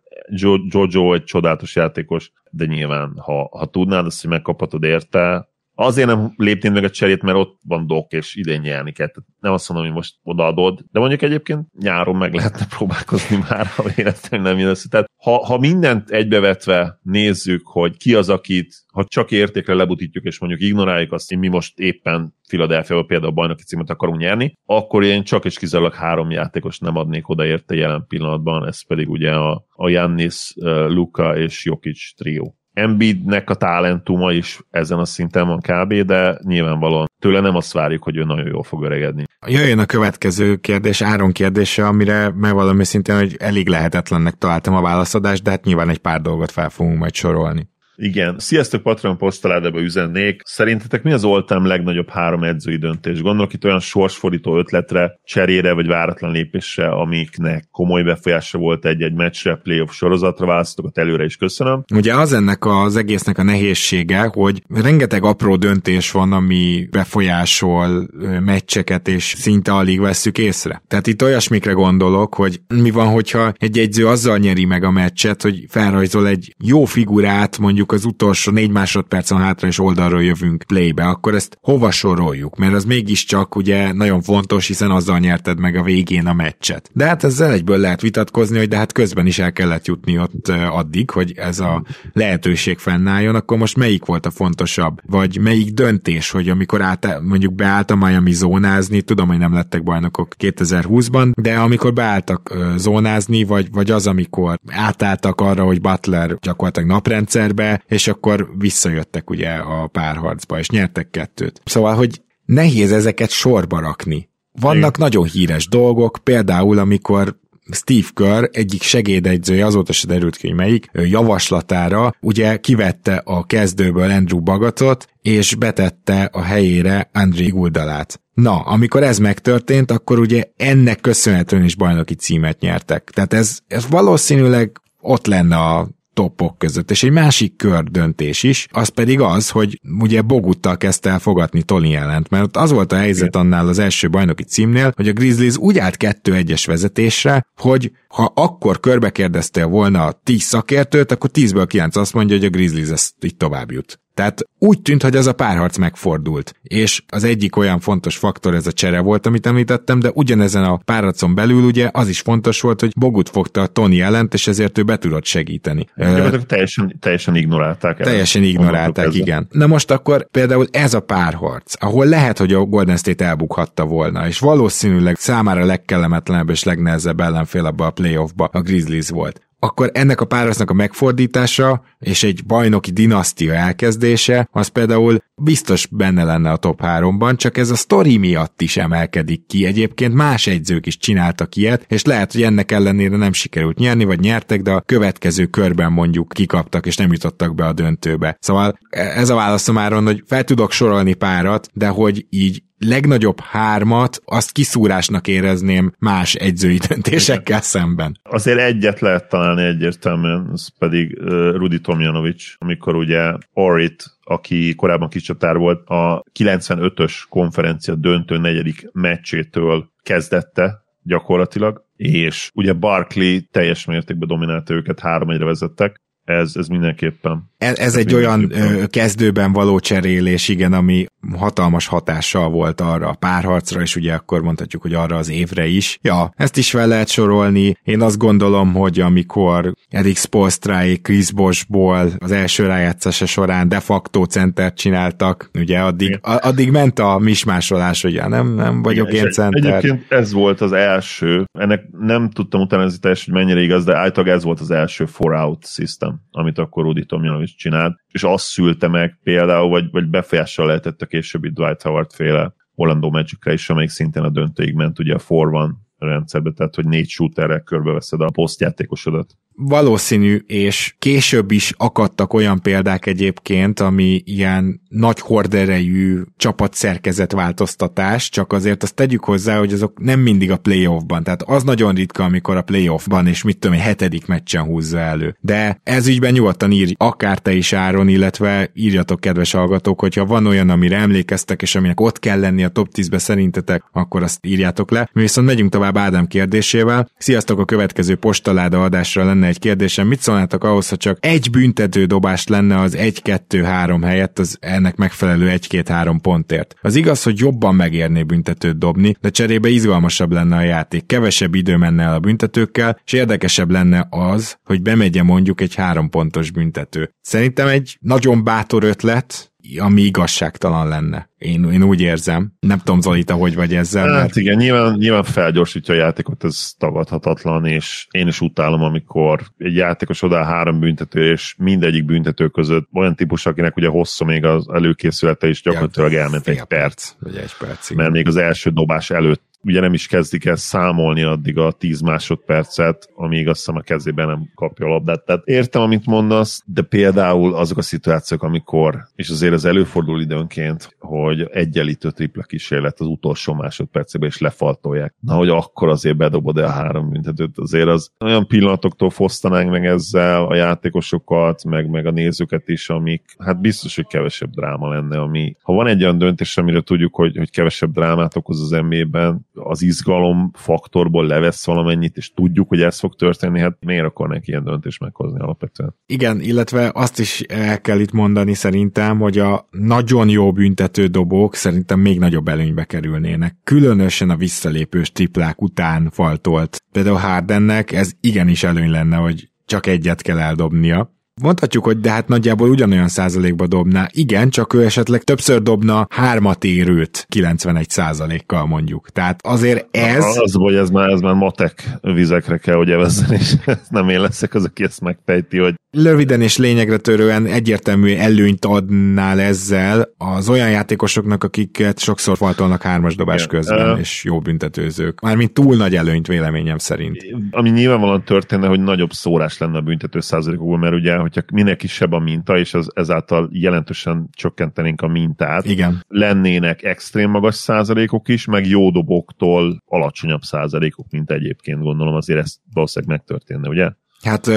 Jojo egy csodálatos játékos, de nyilván, ha, ha tudnád azt, hogy megkaphatod érte, Azért nem lépnéd meg a cserét, mert ott van dok, és idén nyerni kell. Nem azt mondom, hogy most odaadod, de mondjuk egyébként nyáron meg lehetne próbálkozni már, ha véletlenül nem jön össze. Tehát ha, ha mindent egybevetve nézzük, hogy ki az, akit, ha csak értékre lebutítjuk, és mondjuk ignoráljuk azt, hogy mi most éppen Philadelphia például a bajnoki címet akarunk nyerni, akkor én csak és kizárólag három játékos nem adnék oda érte jelen pillanatban, ez pedig ugye a, a Jannis, Luka és Jokic trió. Embiidnek a talentuma is ezen a szinten van kb, de nyilvánvalóan tőle nem azt várjuk, hogy ő nagyon jól fog öregedni. Jöjjön a következő kérdés, Áron kérdése, amire megvalami szintén, hogy elég lehetetlennek találtam a válaszadást, de hát nyilván egy pár dolgot fel fogunk majd sorolni. Igen. Sziasztok, Patreon posztaládába üzennék. Szerintetek mi az oltám legnagyobb három edzői döntés? Gondolok itt olyan sorsfordító ötletre, cserére vagy váratlan lépésre, amiknek komoly befolyása volt egy-egy meccsre, playoff sorozatra választokat előre is köszönöm. Ugye az ennek az egésznek a nehézsége, hogy rengeteg apró döntés van, ami befolyásol meccseket, és szinte alig vesszük észre. Tehát itt olyasmikre gondolok, hogy mi van, hogyha egy edző azzal nyeri meg a meccset, hogy felrajzol egy jó figurát, mondjuk mondjuk az utolsó négy másodpercen hátra és oldalról jövünk playbe, akkor ezt hova soroljuk? Mert az mégiscsak ugye nagyon fontos, hiszen azzal nyerted meg a végén a meccset. De hát ezzel egyből lehet vitatkozni, hogy de hát közben is el kellett jutni ott addig, hogy ez a lehetőség fennálljon, akkor most melyik volt a fontosabb? Vagy melyik döntés, hogy amikor át, mondjuk beállt a Miami zónázni, tudom, hogy nem lettek bajnokok 2020-ban, de amikor beálltak zónázni, vagy, vagy az, amikor átálltak arra, hogy Butler gyakorlatilag naprendszerbe, és akkor visszajöttek ugye a párharcba, és nyertek kettőt. Szóval, hogy nehéz ezeket sorba rakni. Vannak Igen. nagyon híres dolgok, például amikor Steve Kerr egyik segédegyzője, azóta se derült ki, hogy melyik, javaslatára ugye kivette a kezdőből Andrew Bagatot, és betette a helyére André Guldalát. Na, amikor ez megtörtént, akkor ugye ennek köszönhetően is bajnoki címet nyertek. Tehát ez, ez valószínűleg ott lenne a topok között. És egy másik kör döntés is, az pedig az, hogy ugye Boguttal kezdte el fogadni Toli ellent, mert ott az volt a helyzet annál az első bajnoki címnél, hogy a Grizzlies úgy állt kettő egyes vezetésre, hogy ha akkor körbe kérdezte volna a 10 szakértőt, akkor 10-ből 9 azt mondja, hogy a Grizzlies ezt így tovább jut. Tehát úgy tűnt, hogy ez a párharc megfordult, és az egyik olyan fontos faktor ez a csere volt, amit említettem, de ugyanezen a párharcon belül ugye az is fontos volt, hogy Bogut fogta a Tony ellent, és ezért ő be tudott segíteni. Uh, teljesen, teljesen ignorálták. El. Teljesen ignorálták, igen. Na most akkor például ez a párharc, ahol lehet, hogy a Golden State elbukhatta volna, és valószínűleg számára legkellemetlenebb és legnehezebb ellenfél abba a playoffba a Grizzlies volt akkor ennek a párosnak a megfordítása és egy bajnoki dinasztia elkezdése, az például biztos benne lenne a top 3-ban, csak ez a sztori miatt is emelkedik ki. Egyébként más egyzők is csináltak ilyet, és lehet, hogy ennek ellenére nem sikerült nyerni, vagy nyertek, de a következő körben mondjuk kikaptak, és nem jutottak be a döntőbe. Szóval ez a válaszom áron, hogy fel tudok sorolni párat, de hogy így legnagyobb hármat, azt kiszúrásnak érezném más egyzői döntésekkel szemben. Azért egyet lehet találni egyértelműen, ez pedig Rudi Tomjanovic, amikor ugye Orit aki korábban kicsatár volt, a 95-ös konferencia döntő negyedik meccsétől kezdette gyakorlatilag, és ugye Barkley teljes mértékben dominálta őket, három egyre vezettek, ez, ez mindenképpen. Ez, ez egy olyan ö, kezdőben való cserélés, igen, ami hatalmas hatással volt arra a párharcra, és ugye akkor mondhatjuk, hogy arra az évre is. Ja, ezt is fel lehet sorolni. Én azt gondolom, hogy amikor Erik Spolstrai Chris Boschból az első rájátszása során de facto centert csináltak, ugye addig, a, addig ment a mismásolás, hogy ja, nem, nem vagyok Igen, én center. Egyébként ez volt az első, ennek nem tudtam utána hogy mennyire igaz, de általában ez volt az első four out system, amit akkor Rudi Tomjanovic is csinált, és azt szülte meg például, vagy, vagy befolyással lehetett a későbbi Dwight Howard féle Orlando magic is, amelyik szintén a döntőig ment, ugye a 4 rendszerbe, tehát hogy négy shooterrel körbeveszed a posztjátékosodat valószínű, és később is akadtak olyan példák egyébként, ami ilyen nagy horderejű csapatszerkezet változtatás, csak azért azt tegyük hozzá, hogy azok nem mindig a playoffban, tehát az nagyon ritka, amikor a playoffban, és mit tudom, egy hetedik meccsen húzza elő. De ez ügyben nyugodtan írj, akár te is Áron, illetve írjatok, kedves hallgatók, hogyha van olyan, amire emlékeztek, és aminek ott kell lenni a top 10-be szerintetek, akkor azt írjátok le. Mi viszont megyünk tovább Ádám kérdésével. Sziasztok, a következő postaláda adásra lenne lenne egy kérdésem, mit szólnátok ahhoz, ha csak egy büntető dobást lenne az 1-2-3 helyett az ennek megfelelő 1-2-3 pontért. Az igaz, hogy jobban megérné büntetőt dobni, de cserébe izgalmasabb lenne a játék, kevesebb idő menne el a büntetőkkel, és érdekesebb lenne az, hogy bemegye mondjuk egy három pontos büntető. Szerintem egy nagyon bátor ötlet, ami igazságtalan lenne. Én, én úgy érzem. Nem tudom, Zolita, hogy vagy ezzel. Hát mert... igen, nyilván, nyilván felgyorsítja a játékot, ez tagadhatatlan, és én is utálom, amikor egy játékos oda három büntető, és mindegyik büntető között olyan típus, akinek ugye hosszú még az előkészülete is gyakorlatilag elment egy perc. Vagy egy perc. Mert még az első dobás előtt ugye nem is kezdik el számolni addig a 10 másodpercet, amíg azt hiszem a kezében nem kapja a labdát. Tehát értem, amit mondasz, de például azok a szituációk, amikor, és azért az előfordul időnként, hogy egyenlítő tripla kísérlet az utolsó másodpercében is lefaltolják. Na, hogy akkor azért bedobod el három büntetőt, azért az olyan pillanatoktól fosztanánk meg ezzel a játékosokat, meg, meg a nézőket is, amik, hát biztos, hogy kevesebb dráma lenne, ami, ha van egy olyan döntés, amire tudjuk, hogy, hogy kevesebb drámát okoz az NBA-ben, az izgalom faktorból levesz valamennyit, és tudjuk, hogy ez fog történni, hát miért akarnak ilyen döntést meghozni alapvetően? Igen, illetve azt is el kell itt mondani szerintem, hogy a nagyon jó büntető dobók szerintem még nagyobb előnybe kerülnének. Különösen a visszalépős triplák után faltolt. Például Hardennek ez igenis előny lenne, hogy csak egyet kell eldobnia. Mondhatjuk, hogy de hát nagyjából ugyanolyan százalékba dobná. Igen, csak ő esetleg többször dobna hármat érőt 91 százalékkal mondjuk. Tehát azért ez... Az, hogy ez már, ez már matek vizekre kell, hogy evezzen, és nem én leszek az, aki ezt megfejti, hogy Röviden és lényegre törően egyértelmű előnyt adnál ezzel az olyan játékosoknak, akiket sokszor faltolnak hármas dobás Igen. közben, uh, és jó büntetőzők. Mármint túl nagy előnyt véleményem szerint. Ami nyilvánvalóan történne, hogy nagyobb szórás lenne a büntető százalékokból, mert ugye, hogyha minél kisebb a minta, és az, ezáltal jelentősen csökkentenénk a mintát, Igen. lennének extrém magas százalékok is, meg jó doboktól alacsonyabb százalékok, mint egyébként gondolom, azért ez valószínűleg megtörténne, ugye? Hát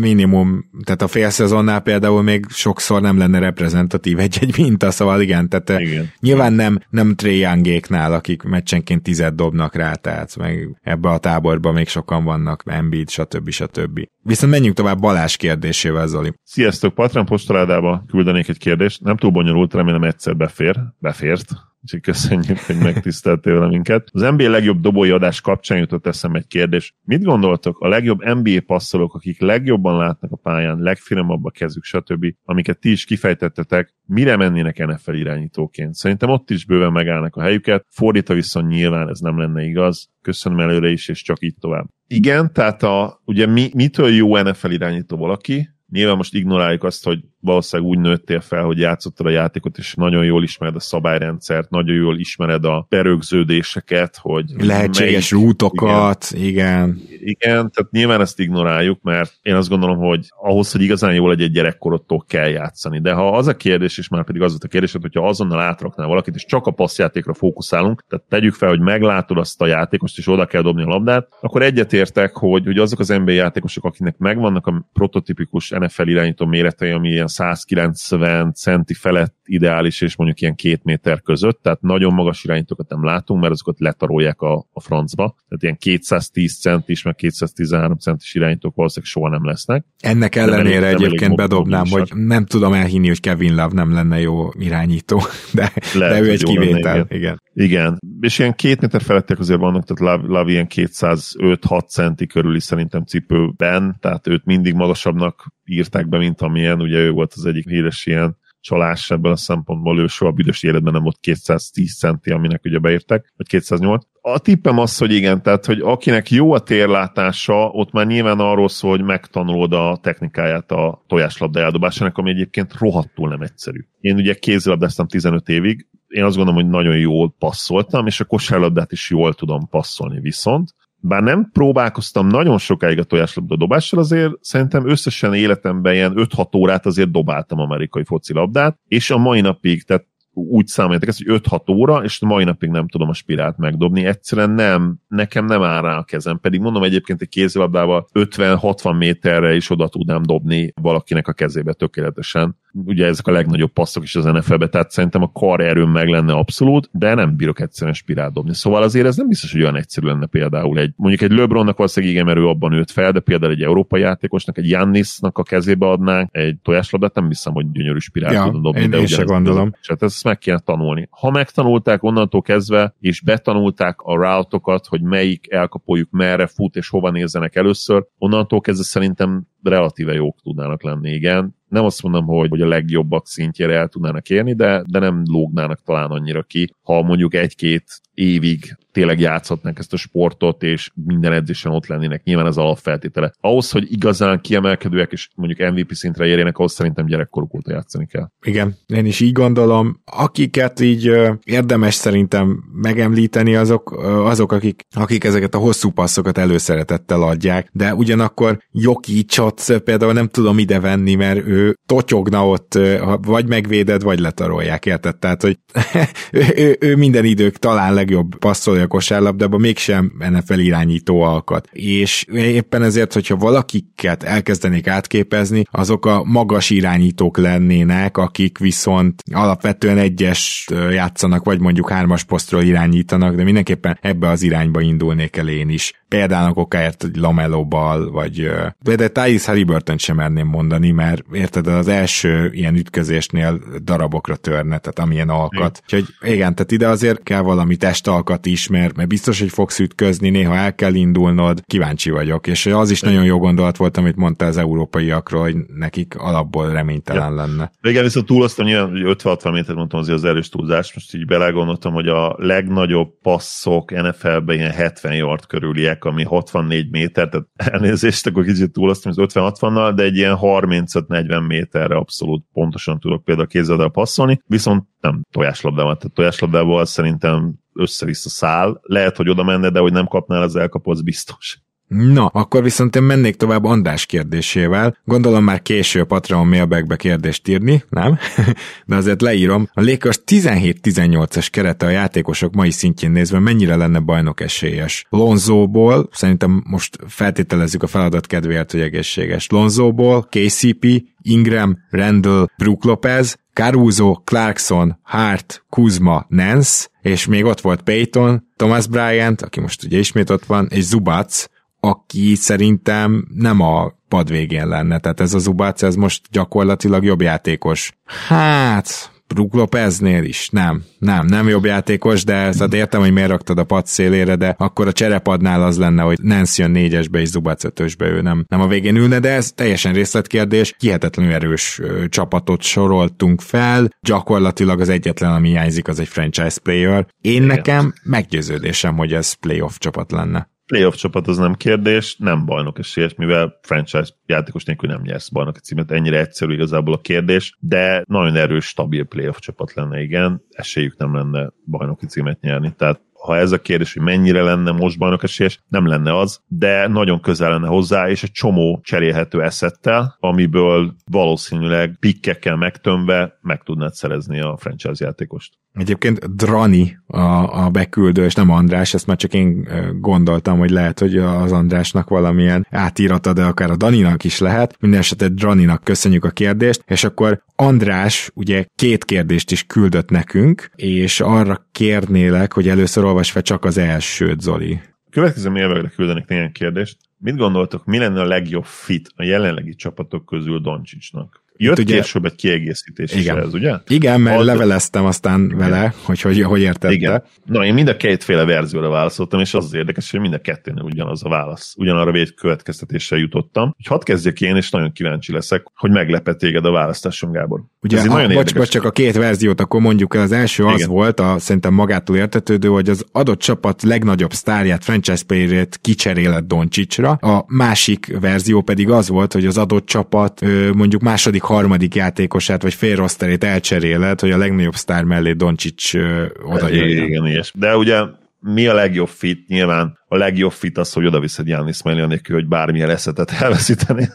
minimum, tehát a félszezonnál például még sokszor nem lenne reprezentatív egy-egy minta, szóval igen, tehát igen. nyilván nem, nem Trey Youngéknál, akik meccsenként tized dobnak rá, tehát meg ebbe a táborba még sokan vannak, Embiid, stb. stb. Viszont menjünk tovább Balás kérdésével, Zoli. Sziasztok, Patreon postaládába küldenék egy kérdést, nem túl bonyolult, remélem egyszer befér, befért, Úgyhogy köszönjük, hogy megtiszteltél vele minket. Az NBA legjobb dobói adás kapcsán jutott eszem egy kérdés. Mit gondoltok a legjobb NBA passzolók, akik legjobban látnak a pályán, legfinomabb a kezük, stb., amiket ti is kifejtettetek, mire mennének NFL irányítóként? Szerintem ott is bőven megállnak a helyüket, fordítva viszont nyilván ez nem lenne igaz. Köszönöm előre is, és csak így tovább. Igen, tehát a, ugye mi, mitől jó NFL irányító valaki? Nyilván most ignoráljuk azt, hogy valószínűleg úgy nőttél fel, hogy játszottad a játékot, és nagyon jól ismered a szabályrendszert, nagyon jól ismered a berögződéseket, hogy lehetséges melyik, rútokat, igen, igen. Igen, tehát nyilván ezt ignoráljuk, mert én azt gondolom, hogy ahhoz, hogy igazán jól egy gyerekkorodtól kell játszani. De ha az a kérdés, és már pedig az volt a kérdés, hogyha azonnal átraknál valakit, és csak a passzjátékra fókuszálunk, tehát tegyük fel, hogy meglátod azt a játékost, és oda kell dobni a labdát, akkor egyetértek, hogy, hogy azok az NBA játékosok, akiknek megvannak a prototipikus NFL irányító méretei, ami ilyen 190 centi felett ideális, és mondjuk ilyen két méter között, tehát nagyon magas irányítókat nem látunk, mert azokat letarolják a, a francba. Tehát ilyen 210 centis, meg 213 centis irányítók valószínűleg soha nem lesznek. Ennek ellenére elég, egyébként bedobnám, hogy nem tudom elhinni, hogy Kevin Love nem lenne jó irányító, de, Lehet, de ő egy kivétel. Lenne, igen. igen. Igen, és ilyen két méter felettek azért vannak, tehát Love, Love ilyen 205-6 centi körüli szerintem cipőben, tehát őt mindig magasabbnak írták be, mint amilyen, ugye ő volt az egyik híres ilyen csalás ebből a szempontból, ő soha büdös életben nem volt 210 centi, aminek ugye beírtek, vagy 208. A tippem az, hogy igen, tehát, hogy akinek jó a térlátása, ott már nyilván arról szól, hogy megtanulod a technikáját a tojáslabda eldobásának, ami egyébként rohadtul nem egyszerű. Én ugye kézilabdáztam 15 évig, én azt gondolom, hogy nagyon jól passzoltam, és a kosárlabdát is jól tudom passzolni viszont. Bár nem próbálkoztam nagyon sokáig a tojáslabda dobással, azért szerintem összesen életemben ilyen 5-6 órát azért dobáltam amerikai focilabdát, és a mai napig, tehát úgy számoljátok ezt, hogy 5-6 óra, és mai napig nem tudom a spirált megdobni. Egyszerűen nem, nekem nem áll rá a kezem. Pedig mondom egyébként egy kézilabdával 50-60 méterre is oda tudnám dobni valakinek a kezébe tökéletesen ugye ezek a legnagyobb passzok is az NFL-be, tehát szerintem a kar erőm meg lenne abszolút, de nem bírok egyszerűen spirál dobni. Szóval azért ez nem biztos, hogy olyan egyszerű lenne például egy, mondjuk egy LeBronnak valószínűleg igen, erő abban nőtt fel, de például egy európai játékosnak, egy Jannisnak a kezébe adnánk egy tojáslabdát, nem hiszem, hogy gyönyörű spirál ja, tudna dobni. Én, de én se gondolom. És hát ezt meg kéne tanulni. Ha megtanulták onnantól kezdve, és betanulták a route hogy melyik elkapójuk merre fut, és hova nézzenek először, onnantól kezdve szerintem relatíve jók tudnának lenni, igen nem azt mondom, hogy, hogy a legjobbak szintjére el tudnának érni, de, de nem lógnának talán annyira ki, ha mondjuk egy-két évig tényleg játszhatnak ezt a sportot, és minden edzésen ott lennének. Nyilván ez alapfeltétele. Ahhoz, hogy igazán kiemelkedőek, és mondjuk MVP szintre érjenek, ahhoz szerintem gyerekkoruk óta játszani kell. Igen, én is így gondolom. Akiket így érdemes szerintem megemlíteni, azok, azok akik, akik ezeket a hosszú passzokat előszeretettel adják, de ugyanakkor Joki Csotsz például nem tudom ide venni, mert ő totyogna ott, vagy megvéded, vagy letarolják, érted? Tehát, hogy ő, ő, ő minden idők talán legjobb passzolja a kosárlabdában, mégsem NFL irányító alkat. És éppen ezért, hogyha valakiket elkezdenék átképezni, azok a magas irányítók lennének, akik viszont alapvetően egyes játszanak, vagy mondjuk hármas posztról irányítanak, de mindenképpen ebbe az irányba indulnék el én is. Például okáért, hogy Lamelo Ball, vagy de Thais Halliburton sem merném mondani, mert érted, az első ilyen ütközésnél darabokra törne, tehát amilyen alkat. Úgyhogy igen, tehát ide azért kell valami testalkat is, mert, biztos, hogy fogsz ütközni, néha el kell indulnod, kíváncsi vagyok, és az is nagyon jó gondolat volt, amit mondta az európaiakról, hogy nekik alapból reménytelen ja. lenne. Igen, viszont túloztam, nyilván 50-60 méter mondtam azért az erős túlzás, most így belegondoltam, hogy a legnagyobb passzok NFL-ben ilyen 70 yard körüliek, ami 64 méter, tehát elnézést, akkor kicsit túloztam az 50-60-nal, de egy ilyen 35-40 méterre abszolút pontosan tudok például kézzel passzolni, viszont nem tojáslabdával, tehát tojáslabdával szerintem össze-vissza száll. Lehet, hogy oda menne, de hogy nem kapnál, az elkapó, az biztos. Na, akkor viszont én mennék tovább András kérdésével. Gondolom már késő Patreon mailbagbe kérdést írni, nem? De azért leírom. A Lakers 17-18-as kerete a játékosok mai szintjén nézve mennyire lenne bajnok esélyes? Lonzóból, szerintem most feltételezzük a feladat kedvéért, hogy egészséges. Lonzóból, KCP, Ingram, Randall, Brook Lopez, Caruso, Clarkson, Hart, Kuzma, Nance, és még ott volt Payton, Thomas Bryant, aki most ugye ismét ott van, és Zubac, aki szerintem nem a pad végén lenne, tehát ez a Zubac, ez most gyakorlatilag jobb játékos. Hát, Brook Lopeznél is. Nem, nem, nem jobb játékos, de ezt értem, hogy miért raktad a pad szélére, de akkor a cserepadnál az lenne, hogy Nancy jön négyesbe és Zubac ötösbe, ő nem, nem a végén ülne, de ez teljesen részletkérdés. Hihetetlenül erős ö, csapatot soroltunk fel, gyakorlatilag az egyetlen, ami hiányzik, az egy franchise player. Én nekem meggyőződésem, hogy ez playoff csapat lenne playoff csapat az nem kérdés, nem bajnok esélyes, mivel franchise játékos nélkül nem nyersz bajnoki címet, ennyire egyszerű igazából a kérdés, de nagyon erős, stabil playoff csapat lenne, igen, esélyük nem lenne bajnoki címet nyerni, tehát ha ez a kérdés, hogy mennyire lenne most bajnok esélyes, nem lenne az, de nagyon közel lenne hozzá, és egy csomó cserélhető eszettel, amiből valószínűleg pikkekkel megtömve meg tudnád szerezni a franchise játékost. Egyébként Drani a, a beküldő, és nem András, ezt már csak én gondoltam, hogy lehet, hogy az Andrásnak valamilyen átírata, de akár a Daninak is lehet. Mindenesetre Draninak köszönjük a kérdést, és akkor András ugye két kérdést is küldött nekünk, és arra kérnélek, hogy először olvas fel csak az elsőt, Zoli. Következő mailbagre küldenek néhány kérdést. Mit gondoltok, mi lenne a legjobb fit a jelenlegi csapatok közül Doncsicsnak? Jött ugye, később egy kiegészítés igen. is ez, ugye? Igen, mert a... leveleztem aztán igen. vele, hogy hogy, hogy értette. Igen. Na, én mind a kétféle verzióra válaszoltam, és az az érdekes, hogy mind a kettőnél ugyanaz a válasz. Ugyanarra egy következtetéssel jutottam. Hogy hadd kezdjek én, és nagyon kíváncsi leszek, hogy meglepett téged a választásom, Gábor. Ugye, Ez a, nagyon bocs, bocs, csak a két verziót, akkor mondjuk el, az első igen. az volt, a, szerintem magától értetődő, hogy az adott csapat legnagyobb sztárját, franchise playerét kicserélett Doncsicsra, a másik verzió pedig az volt, hogy az adott csapat mondjuk második, harmadik játékosát vagy félroszterét elcseréled, hogy a legnagyobb sztár mellé Doncsics oda jöjjön. Igen, igen. De ugye mi a legjobb fit? Nyilván a legjobb fit az, hogy oda viszed Jánisz mellé, anélkül, hogy bármilyen eszetet elveszíteni.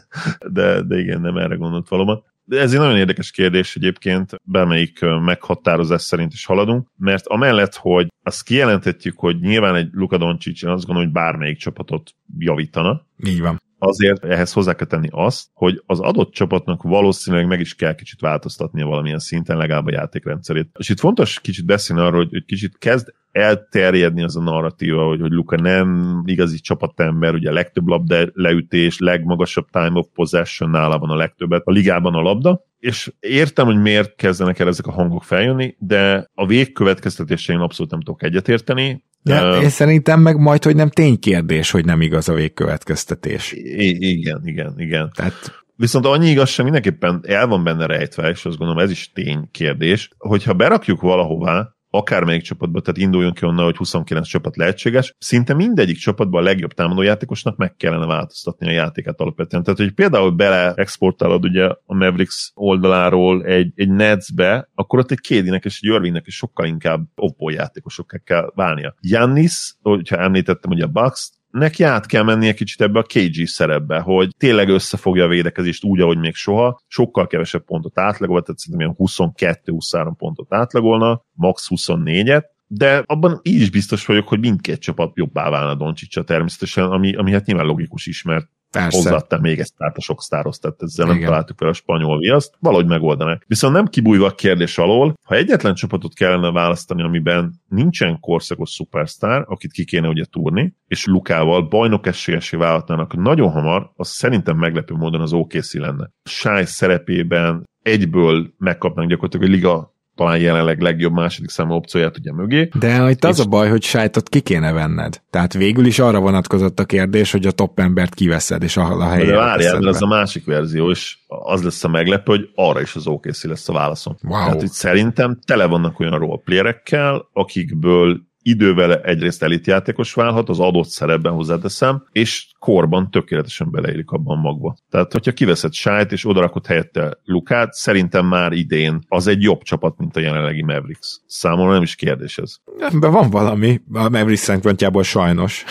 De, de igen, nem erre gondolt valóban. De ez egy nagyon érdekes kérdés egyébként, bármelyik meghatározás szerint is haladunk, mert amellett, hogy azt kijelenthetjük, hogy nyilván egy Luka Doncic, én azt gondolom, hogy bármelyik csapatot javítana. Így van azért ehhez hozzá kell tenni azt, hogy az adott csapatnak valószínűleg meg is kell kicsit változtatnia valamilyen szinten legalább a játékrendszerét. És itt fontos kicsit beszélni arról, hogy, hogy kicsit kezd elterjedni az a narratíva, hogy, hogy Luka nem igazi csapatember, ugye a legtöbb labda leütés, legmagasabb time of possession nála van a legtöbbet a ligában a labda, és értem, hogy miért kezdenek el ezek a hangok feljönni, de a végkövetkeztetésein abszolút nem tudok egyetérteni. De uh, én szerintem meg majd, hogy nem ténykérdés, hogy nem igaz a végkövetkeztetés. Igen, igen, igen. Tehát Viszont annyi igazság mindenképpen el van benne rejtve, és azt gondolom ez is ténykérdés, hogyha berakjuk valahová, akármelyik csapatban, tehát induljon ki onnan, hogy 29 csapat lehetséges, szinte mindegyik csapatban a legjobb támadójátékosnak meg kellene változtatni a játékát alapvetően. Tehát, hogy például bele exportálod ugye a Mavericks oldaláról egy, egy Netsbe, akkor ott egy Kédinek és egy Irvingnek is sokkal inkább off játékosokká kell válnia. Jannis, hogyha említettem ugye a Bucks, neki át kell mennie kicsit ebbe a KG szerepbe, hogy tényleg összefogja a védekezést úgy, ahogy még soha, sokkal kevesebb pontot átlagol, tehát szerintem ilyen 22-23 pontot átlagolna, max 24-et, de abban így is biztos vagyok, hogy mindkét csapat jobbá válna Doncsicsa természetesen, ami, ami hát nyilván logikus is, mert Persze. hozzáadtam még ezt át a sok sztárosz, tehát ezzel Igen. nem találtuk fel a spanyol viaszt, valahogy megoldanak. Viszont nem kibújva a kérdés alól, ha egyetlen csapatot kellene választani, amiben nincsen korszakos szupersztár, akit ki kéne ugye túrni, és Lukával bajnok esélyesé válhatnának nagyon hamar, az szerintem meglepő módon az OKC lenne. Sáj szerepében egyből megkapnak gyakorlatilag a liga talán jelenleg legjobb második számú opcióját ugye mögé. De itt az a baj, hogy sájtot ki kéne venned. Tehát végül is arra vonatkozott a kérdés, hogy a top embert kiveszed, és a, a helyére De várjál, mert ez a másik verzió, és az lesz a meglepő, hogy arra is az OKC lesz a válaszom. Wow. Tehát itt szerintem tele vannak olyan roleplayerekkel, akikből idővel egyrészt elitjátékos válhat, az adott szerepben hozzáteszem, és korban tökéletesen beleélik abban magba. Tehát, hogyha kiveszed Sájt és odarakod helyette Lukát, szerintem már idén az egy jobb csapat, mint a jelenlegi Mavericks. Számomra nem is kérdés ez. Ebben van valami, a Mavericks szempontjából sajnos.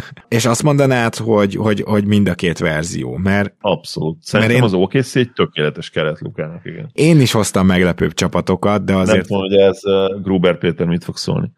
és azt mondanád, hogy, hogy, hogy mind a két verzió, mert... Abszolút. Szerintem mert én... az OKC egy tökéletes keret Lukának, igen. Én is hoztam meglepőbb csapatokat, de azért... Nem tudom, hogy ez uh, Gruber Péter mit fog szólni.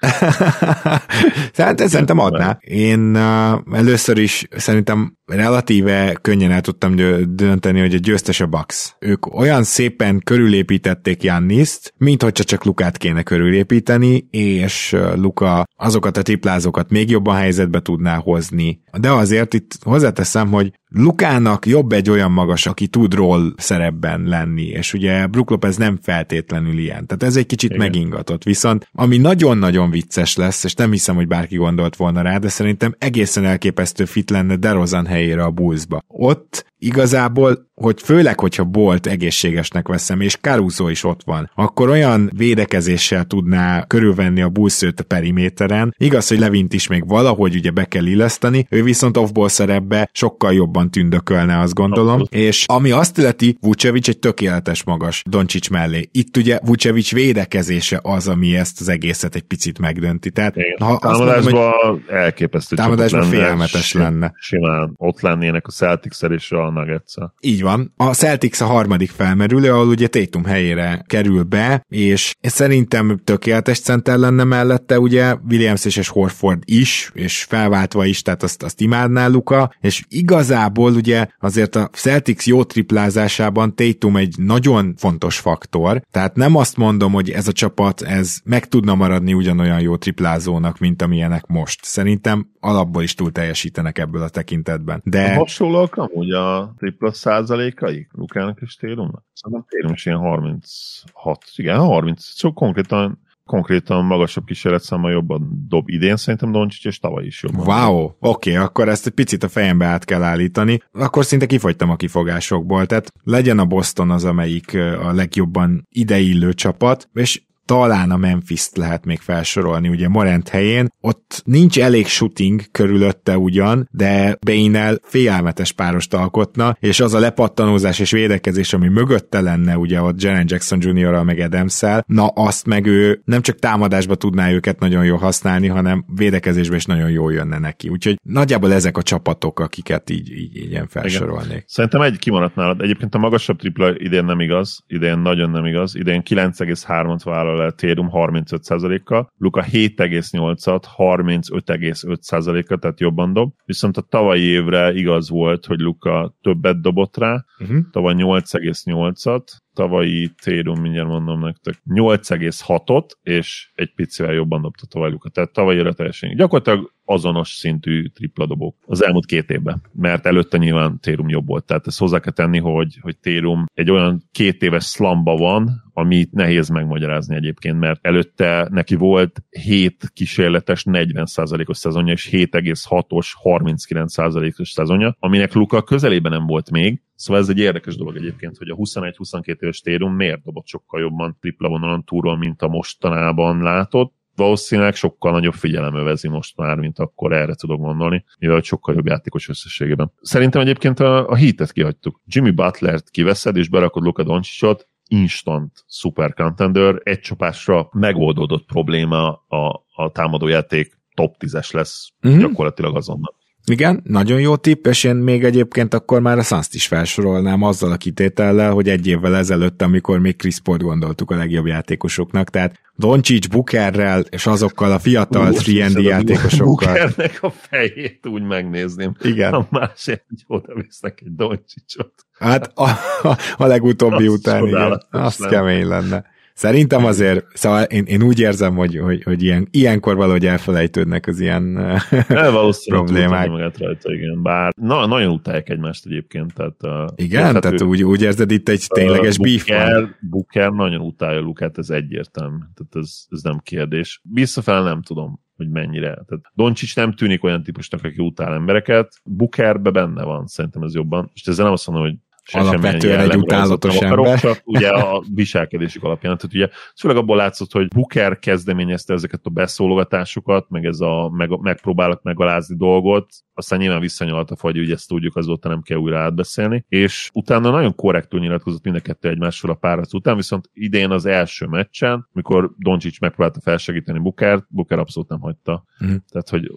Tehát szerintem adná. Én uh, először is szerintem relatíve könnyen el tudtam dönteni, hogy a győztes a Bucks. Ők olyan szépen körülépítették Janniszt, mint hogyha csak Lukát kéne körülépíteni, és Luka azokat a triplázókat még jobban helyzetbe tudná hozni. De azért itt hozzáteszem, hogy Lukának jobb egy olyan magas, aki tud roll szerepben lenni, és ugye Brook Lopez nem feltétlenül ilyen. Tehát ez egy kicsit Igen. megingatott. Viszont ami nagyon-nagyon vicces lesz, és nem hiszem, hogy bárki gondolt volna rá, de szerintem egészen elképesztő fit lenne DeRozan helyére a Bullsba. Ott igazából, hogy főleg, hogyha Bolt egészségesnek veszem, és Caruso is ott van, akkor olyan védekezéssel tudná körülvenni a bullszőt a periméteren. Igaz, hogy Levint is még valahogy ugye be kell illeszteni, ő viszont off szerepbe sokkal jobban tündökölne, azt gondolom. És ami azt illeti, Vucevic egy tökéletes magas Doncsics mellé. Itt ugye Vucevic védekezése az, ami ezt az egészet egy picit megdönti. Tehát, ha támadásban elképesztő támadásban félelmetes lenne. Simán ott lennének a celtics és a nuggets Így van. A Celtics a harmadik felmerülő, ahol ugye Tatum helyére kerül be, és szerintem tökéletes center lenne mellette, ugye Williams és Horford is, és felváltva is, tehát azt, azt imádná Luka, és igazából igazából ugye azért a Celtics jó triplázásában Tatum egy nagyon fontos faktor, tehát nem azt mondom, hogy ez a csapat ez meg tudna maradni ugyanolyan jó triplázónak, mint amilyenek most. Szerintem alapból is túl teljesítenek ebből a tekintetben. De... Hasonlóak amúgy a tripla százalékai Lukának és Télumnak? Szerintem Télum is ilyen 36, igen, 30, csak konkrétan konkrétan magasabb kísérletszámmal jobban dob idén, szerintem Doncsics, és tavaly is jobban. Wow, oké, okay, akkor ezt egy picit a fejembe át kell állítani. Akkor szinte kifogytam a kifogásokból, tehát legyen a Boston az, amelyik a legjobban ideillő csapat, és talán a Memphis-t lehet még felsorolni, ugye Morent helyén. Ott nincs elég shooting körülötte ugyan, de Bane-el félelmetes párost alkotna, és az a lepattanózás és védekezés, ami mögötte lenne, ugye ott Jaren Jackson Jr. meg adams na azt meg ő nem csak támadásba tudná őket nagyon jól használni, hanem védekezésben is nagyon jól jönne neki. Úgyhogy nagyjából ezek a csapatok, akiket így, így, így ilyen felsorolnék. Igen. Szerintem egy kimaradt nálad. Egyébként a magasabb tripla idén nem igaz, idén nagyon nem igaz. Idén 9,3-at vállal vállal el Térum 35%-kal, Luka 7,8-at, 35,5%-kal, tehát jobban dob. Viszont a tavalyi évre igaz volt, hogy Luka többet dobott rá, uh-huh. tavaly 8,8-at, tavalyi Térum, mindjárt mondom nektek, 8,6-ot, és egy picivel jobban dobta tavaly Luka. Tehát tavalyra teljesen. Gyakorlatilag azonos szintű tripla dobók az elmúlt két évben, mert előtte nyilván Térum jobb volt. Tehát ezt hozzá kell tenni, hogy, hogy Térum egy olyan két éves slamba van, amit nehéz megmagyarázni egyébként, mert előtte neki volt 7 kísérletes 40%-os szezonja, és 7,6-os 39%-os szezonja, aminek Luka közelében nem volt még, Szóval ez egy érdekes dolog egyébként, hogy a 21-22 éves Térum miért dobott sokkal jobban tripla vonalon túról, mint a mostanában látott valószínűleg sokkal nagyobb figyelem övezi most már, mint akkor erre tudok gondolni, mivel sokkal jobb játékos összességében. Szerintem egyébként a, a hitet kihagytuk. Jimmy Butler-t kiveszed, és berakod Luka Doncsicsot, instant super contender, egy csapásra megoldódott probléma a, a támadójáték top 10-es lesz uh-huh. gyakorlatilag azonnal. Igen, nagyon jó tipp, és én még egyébként akkor már a suns is felsorolnám azzal a kitétellel, hogy egy évvel ezelőtt, amikor még Chris Paul gondoltuk a legjobb játékosoknak, tehát Doncsics Bukerrel, és azokkal a fiatal 3 játékosokkal. Bukernek a fejét úgy megnézném. Igen. A másért, hogy oda visznek egy Doncsicsot. Hát a, a, a legutóbbi Azt után, igen. Az kemény lenne. Szerintem azért, szóval én, én úgy érzem, hogy, hogy, hogy ilyen, ilyenkor valahogy elfelejtődnek az ilyen problémák. Magát rajta, igen. Bár na, nagyon utálják egymást egyébként. Tehát, igen, tehát úgy, úgy érzed itt egy tényleges uh, beef van. Booker nagyon utálja Lukát, ez egyértelmű. Tehát ez, ez nem kérdés. Visszafel nem tudom hogy mennyire. Tehát Doncsics nem tűnik olyan típusnak, aki utál embereket. Bukerbe benne van, szerintem ez jobban. És ezzel nem azt mondom, hogy alapvetően egy utálatos ember. Csak ugye a viselkedésük alapján. Tehát ugye főleg abból látszott, hogy Booker kezdeményezte ezeket a beszólogatásokat, meg ez a meg, megpróbálok megalázni dolgot, aztán nyilván visszanyalt a fagy, ugye ezt tudjuk, azóta nem kell újra átbeszélni, és utána nagyon korrektül nyilatkozott mind a kettő egymásról a párat után, viszont idén az első meccsen, mikor Doncsics megpróbálta felsegíteni Bukert, Buker abszolút nem hagyta. Mm. Tehát, hogy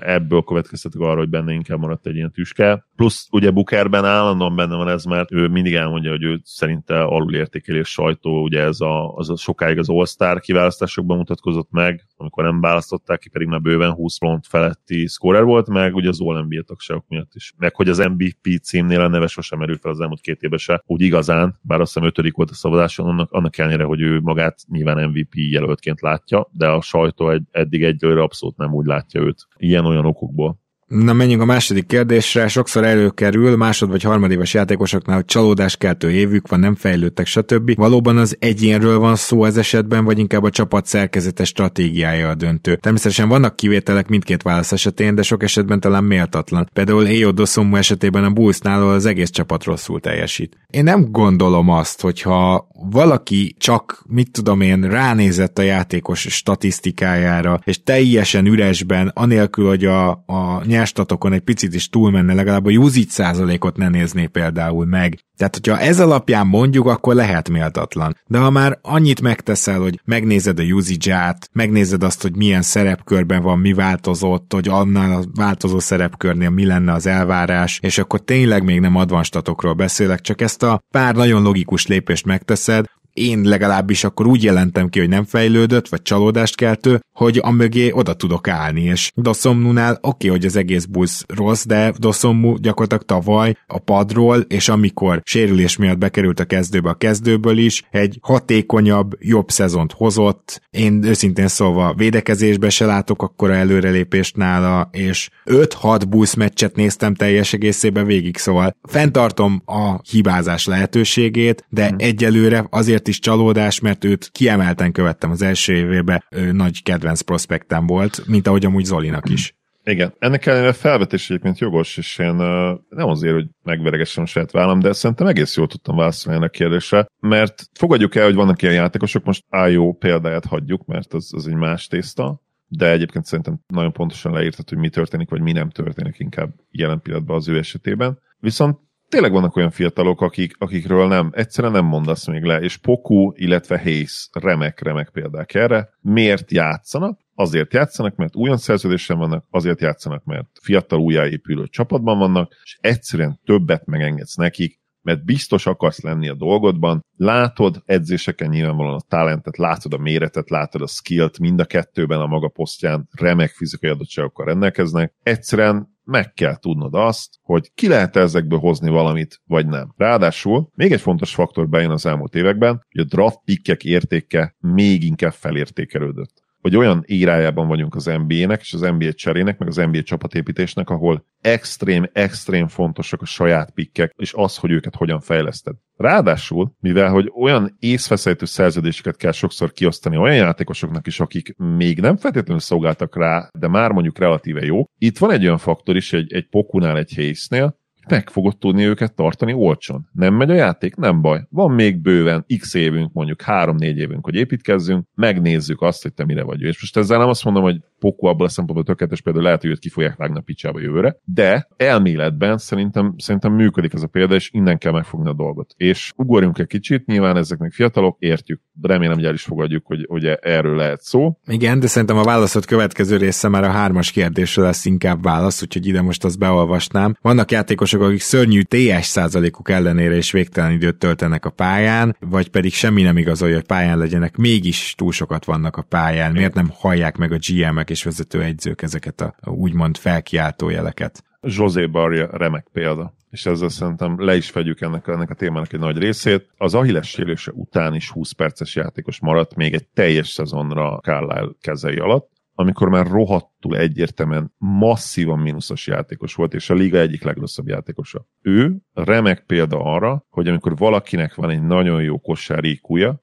ebből következtetek arra, hogy benne inkább maradt egy ilyen tüske. Plusz ugye Bukerben állandóan benne van ez, mert ő mindig elmondja, hogy ő szerinte alulértékeli a sajtó, ugye ez a, az a sokáig az All-Star kiválasztásokban mutatkozott meg, amikor nem választották ki, pedig már bőven 20 pont feletti scorer volt, meg ugye az All NBA tagságok miatt is. Meg hogy az MVP címnél a neve sosem merül fel az elmúlt két évben se, úgy igazán, bár azt hiszem ötödik volt a szavazáson, annak, annak ellenére, hogy ő magát nyilván MVP jelöltként látja, de a sajtó egy, eddig egyelőre abszolút nem úgy látja őt. Ilyen-olyan okokból. Na menjünk a második kérdésre. Sokszor előkerül másod vagy harmadéves játékosoknál, hogy csalódáskeltő évük van, nem fejlődtek, stb. Valóban az egyénről van szó ez esetben, vagy inkább a csapat szerkezetes stratégiája a döntő. Természetesen vannak kivételek mindkét válasz esetén, de sok esetben talán méltatlan. Például Ejo Dosomu esetében a Bullsnál az egész csapat rosszul teljesít. Én nem gondolom azt, hogyha valaki csak, mit tudom én, ránézett a játékos statisztikájára, és teljesen üresben, anélkül, hogy a, a nyerstatokon egy picit is túlmenne, legalább a usage százalékot ne nézné például meg. Tehát, hogyha ez alapján mondjuk, akkor lehet méltatlan. De ha már annyit megteszel, hogy megnézed a usage-át, megnézed azt, hogy milyen szerepkörben van, mi változott, hogy annál a változó szerepkörnél mi lenne az elvárás, és akkor tényleg még nem advanstatokról beszélek, csak ezt a pár nagyon logikus lépést megteszed, én legalábbis akkor úgy jelentem ki, hogy nem fejlődött, vagy csalódást keltő, hogy a mögé oda tudok állni, és Doszomnunál oké, okay, hogy az egész busz rossz, de Doszommu gyakorlatilag tavaly a padról, és amikor sérülés miatt bekerült a kezdőbe a kezdőből is, egy hatékonyabb, jobb szezont hozott. Én őszintén szólva védekezésbe se látok akkora előrelépést nála, és 5-6 busz meccset néztem teljes egészében végig, szóval fenntartom a hibázás lehetőségét, de hmm. egyelőre azért is csalódás, mert őt kiemelten követtem az első évében, ő nagy kedvenc prospektem volt, mint ahogy amúgy Zolinak is. Igen, ennek ellenére felvetés egyébként jogos, és én nem azért, hogy megveregessem a saját vállam, de szerintem egész jól tudtam válaszolni ennek a kérdésre, mert fogadjuk el, hogy vannak ilyen játékosok, most IO példáját hagyjuk, mert az, az egy más tészta, de egyébként szerintem nagyon pontosan leírtad, hogy mi történik, vagy mi nem történik inkább jelen pillanatban az ő esetében. Viszont tényleg vannak olyan fiatalok, akik, akikről nem, egyszerűen nem mondasz még le, és Poku, illetve Hayes remek-remek példák erre. Miért játszanak? Azért játszanak, mert újon szerződésen vannak, azért játszanak, mert fiatal újjáépülő csapatban vannak, és egyszerűen többet megengedsz nekik, mert biztos akarsz lenni a dolgodban, látod edzéseken nyilvánvalóan a talentet, látod a méretet, látod a skillt, mind a kettőben a maga posztján remek fizikai adottságokkal rendelkeznek. Egyszerűen meg kell tudnod azt, hogy ki lehet ezekből hozni valamit, vagy nem. Ráadásul még egy fontos faktor bejön az elmúlt években, hogy a draft pickek értéke még inkább felértékelődött hogy olyan írájában vagyunk az NBA-nek és az NBA cserének, meg az NBA csapatépítésnek, ahol extrém, extrém fontosak a saját pikkek, és az, hogy őket hogyan fejleszted. Ráadásul, mivel hogy olyan észveszejtő szerződéseket kell sokszor kiosztani olyan játékosoknak is, akik még nem feltétlenül szolgáltak rá, de már mondjuk relatíve jó, itt van egy olyan faktor is, egy, egy Pokunál, egy Hayes-nél, meg fogod tudni őket tartani olcsón. Nem megy a játék? Nem baj. Van még bőven x évünk, mondjuk 3-4 évünk, hogy építkezzünk, megnézzük azt, hogy te mire vagy. És most ezzel nem azt mondom, hogy Poku abból a szempontból tökéletes, például lehet, hogy őt ki fogják vágni a picsába jövőre, de elméletben szerintem, szerintem működik ez a példa, és innen kell megfogni a dolgot. És ugorjunk egy kicsit, nyilván ezek még fiatalok, értjük, remélem, hogy el is fogadjuk, hogy, hogy erről lehet szó. Igen, de szerintem a válaszot következő része már a hármas kérdésre lesz inkább válasz, úgyhogy ide most azt beolvasnám. Vannak játékosok, akik szörnyű TS százalékuk ellenére is végtelen időt töltenek a pályán, vagy pedig semmi nem igazolja, hogy pályán legyenek, mégis túl sokat vannak a pályán. Miért nem hallják meg a GM-ek és vezetőegyzők ezeket a úgymond felkiáltó jeleket. José Barria remek példa és ezzel szerintem le is fedjük ennek, ennek a témának egy nagy részét. Az Achilles sérülése után is 20 perces játékos maradt még egy teljes szezonra Carlisle kezei alatt, amikor már rohadtul egyértelműen masszívan mínuszos játékos volt, és a liga egyik legrosszabb játékosa. Ő remek példa arra, hogy amikor valakinek van egy nagyon jó kosári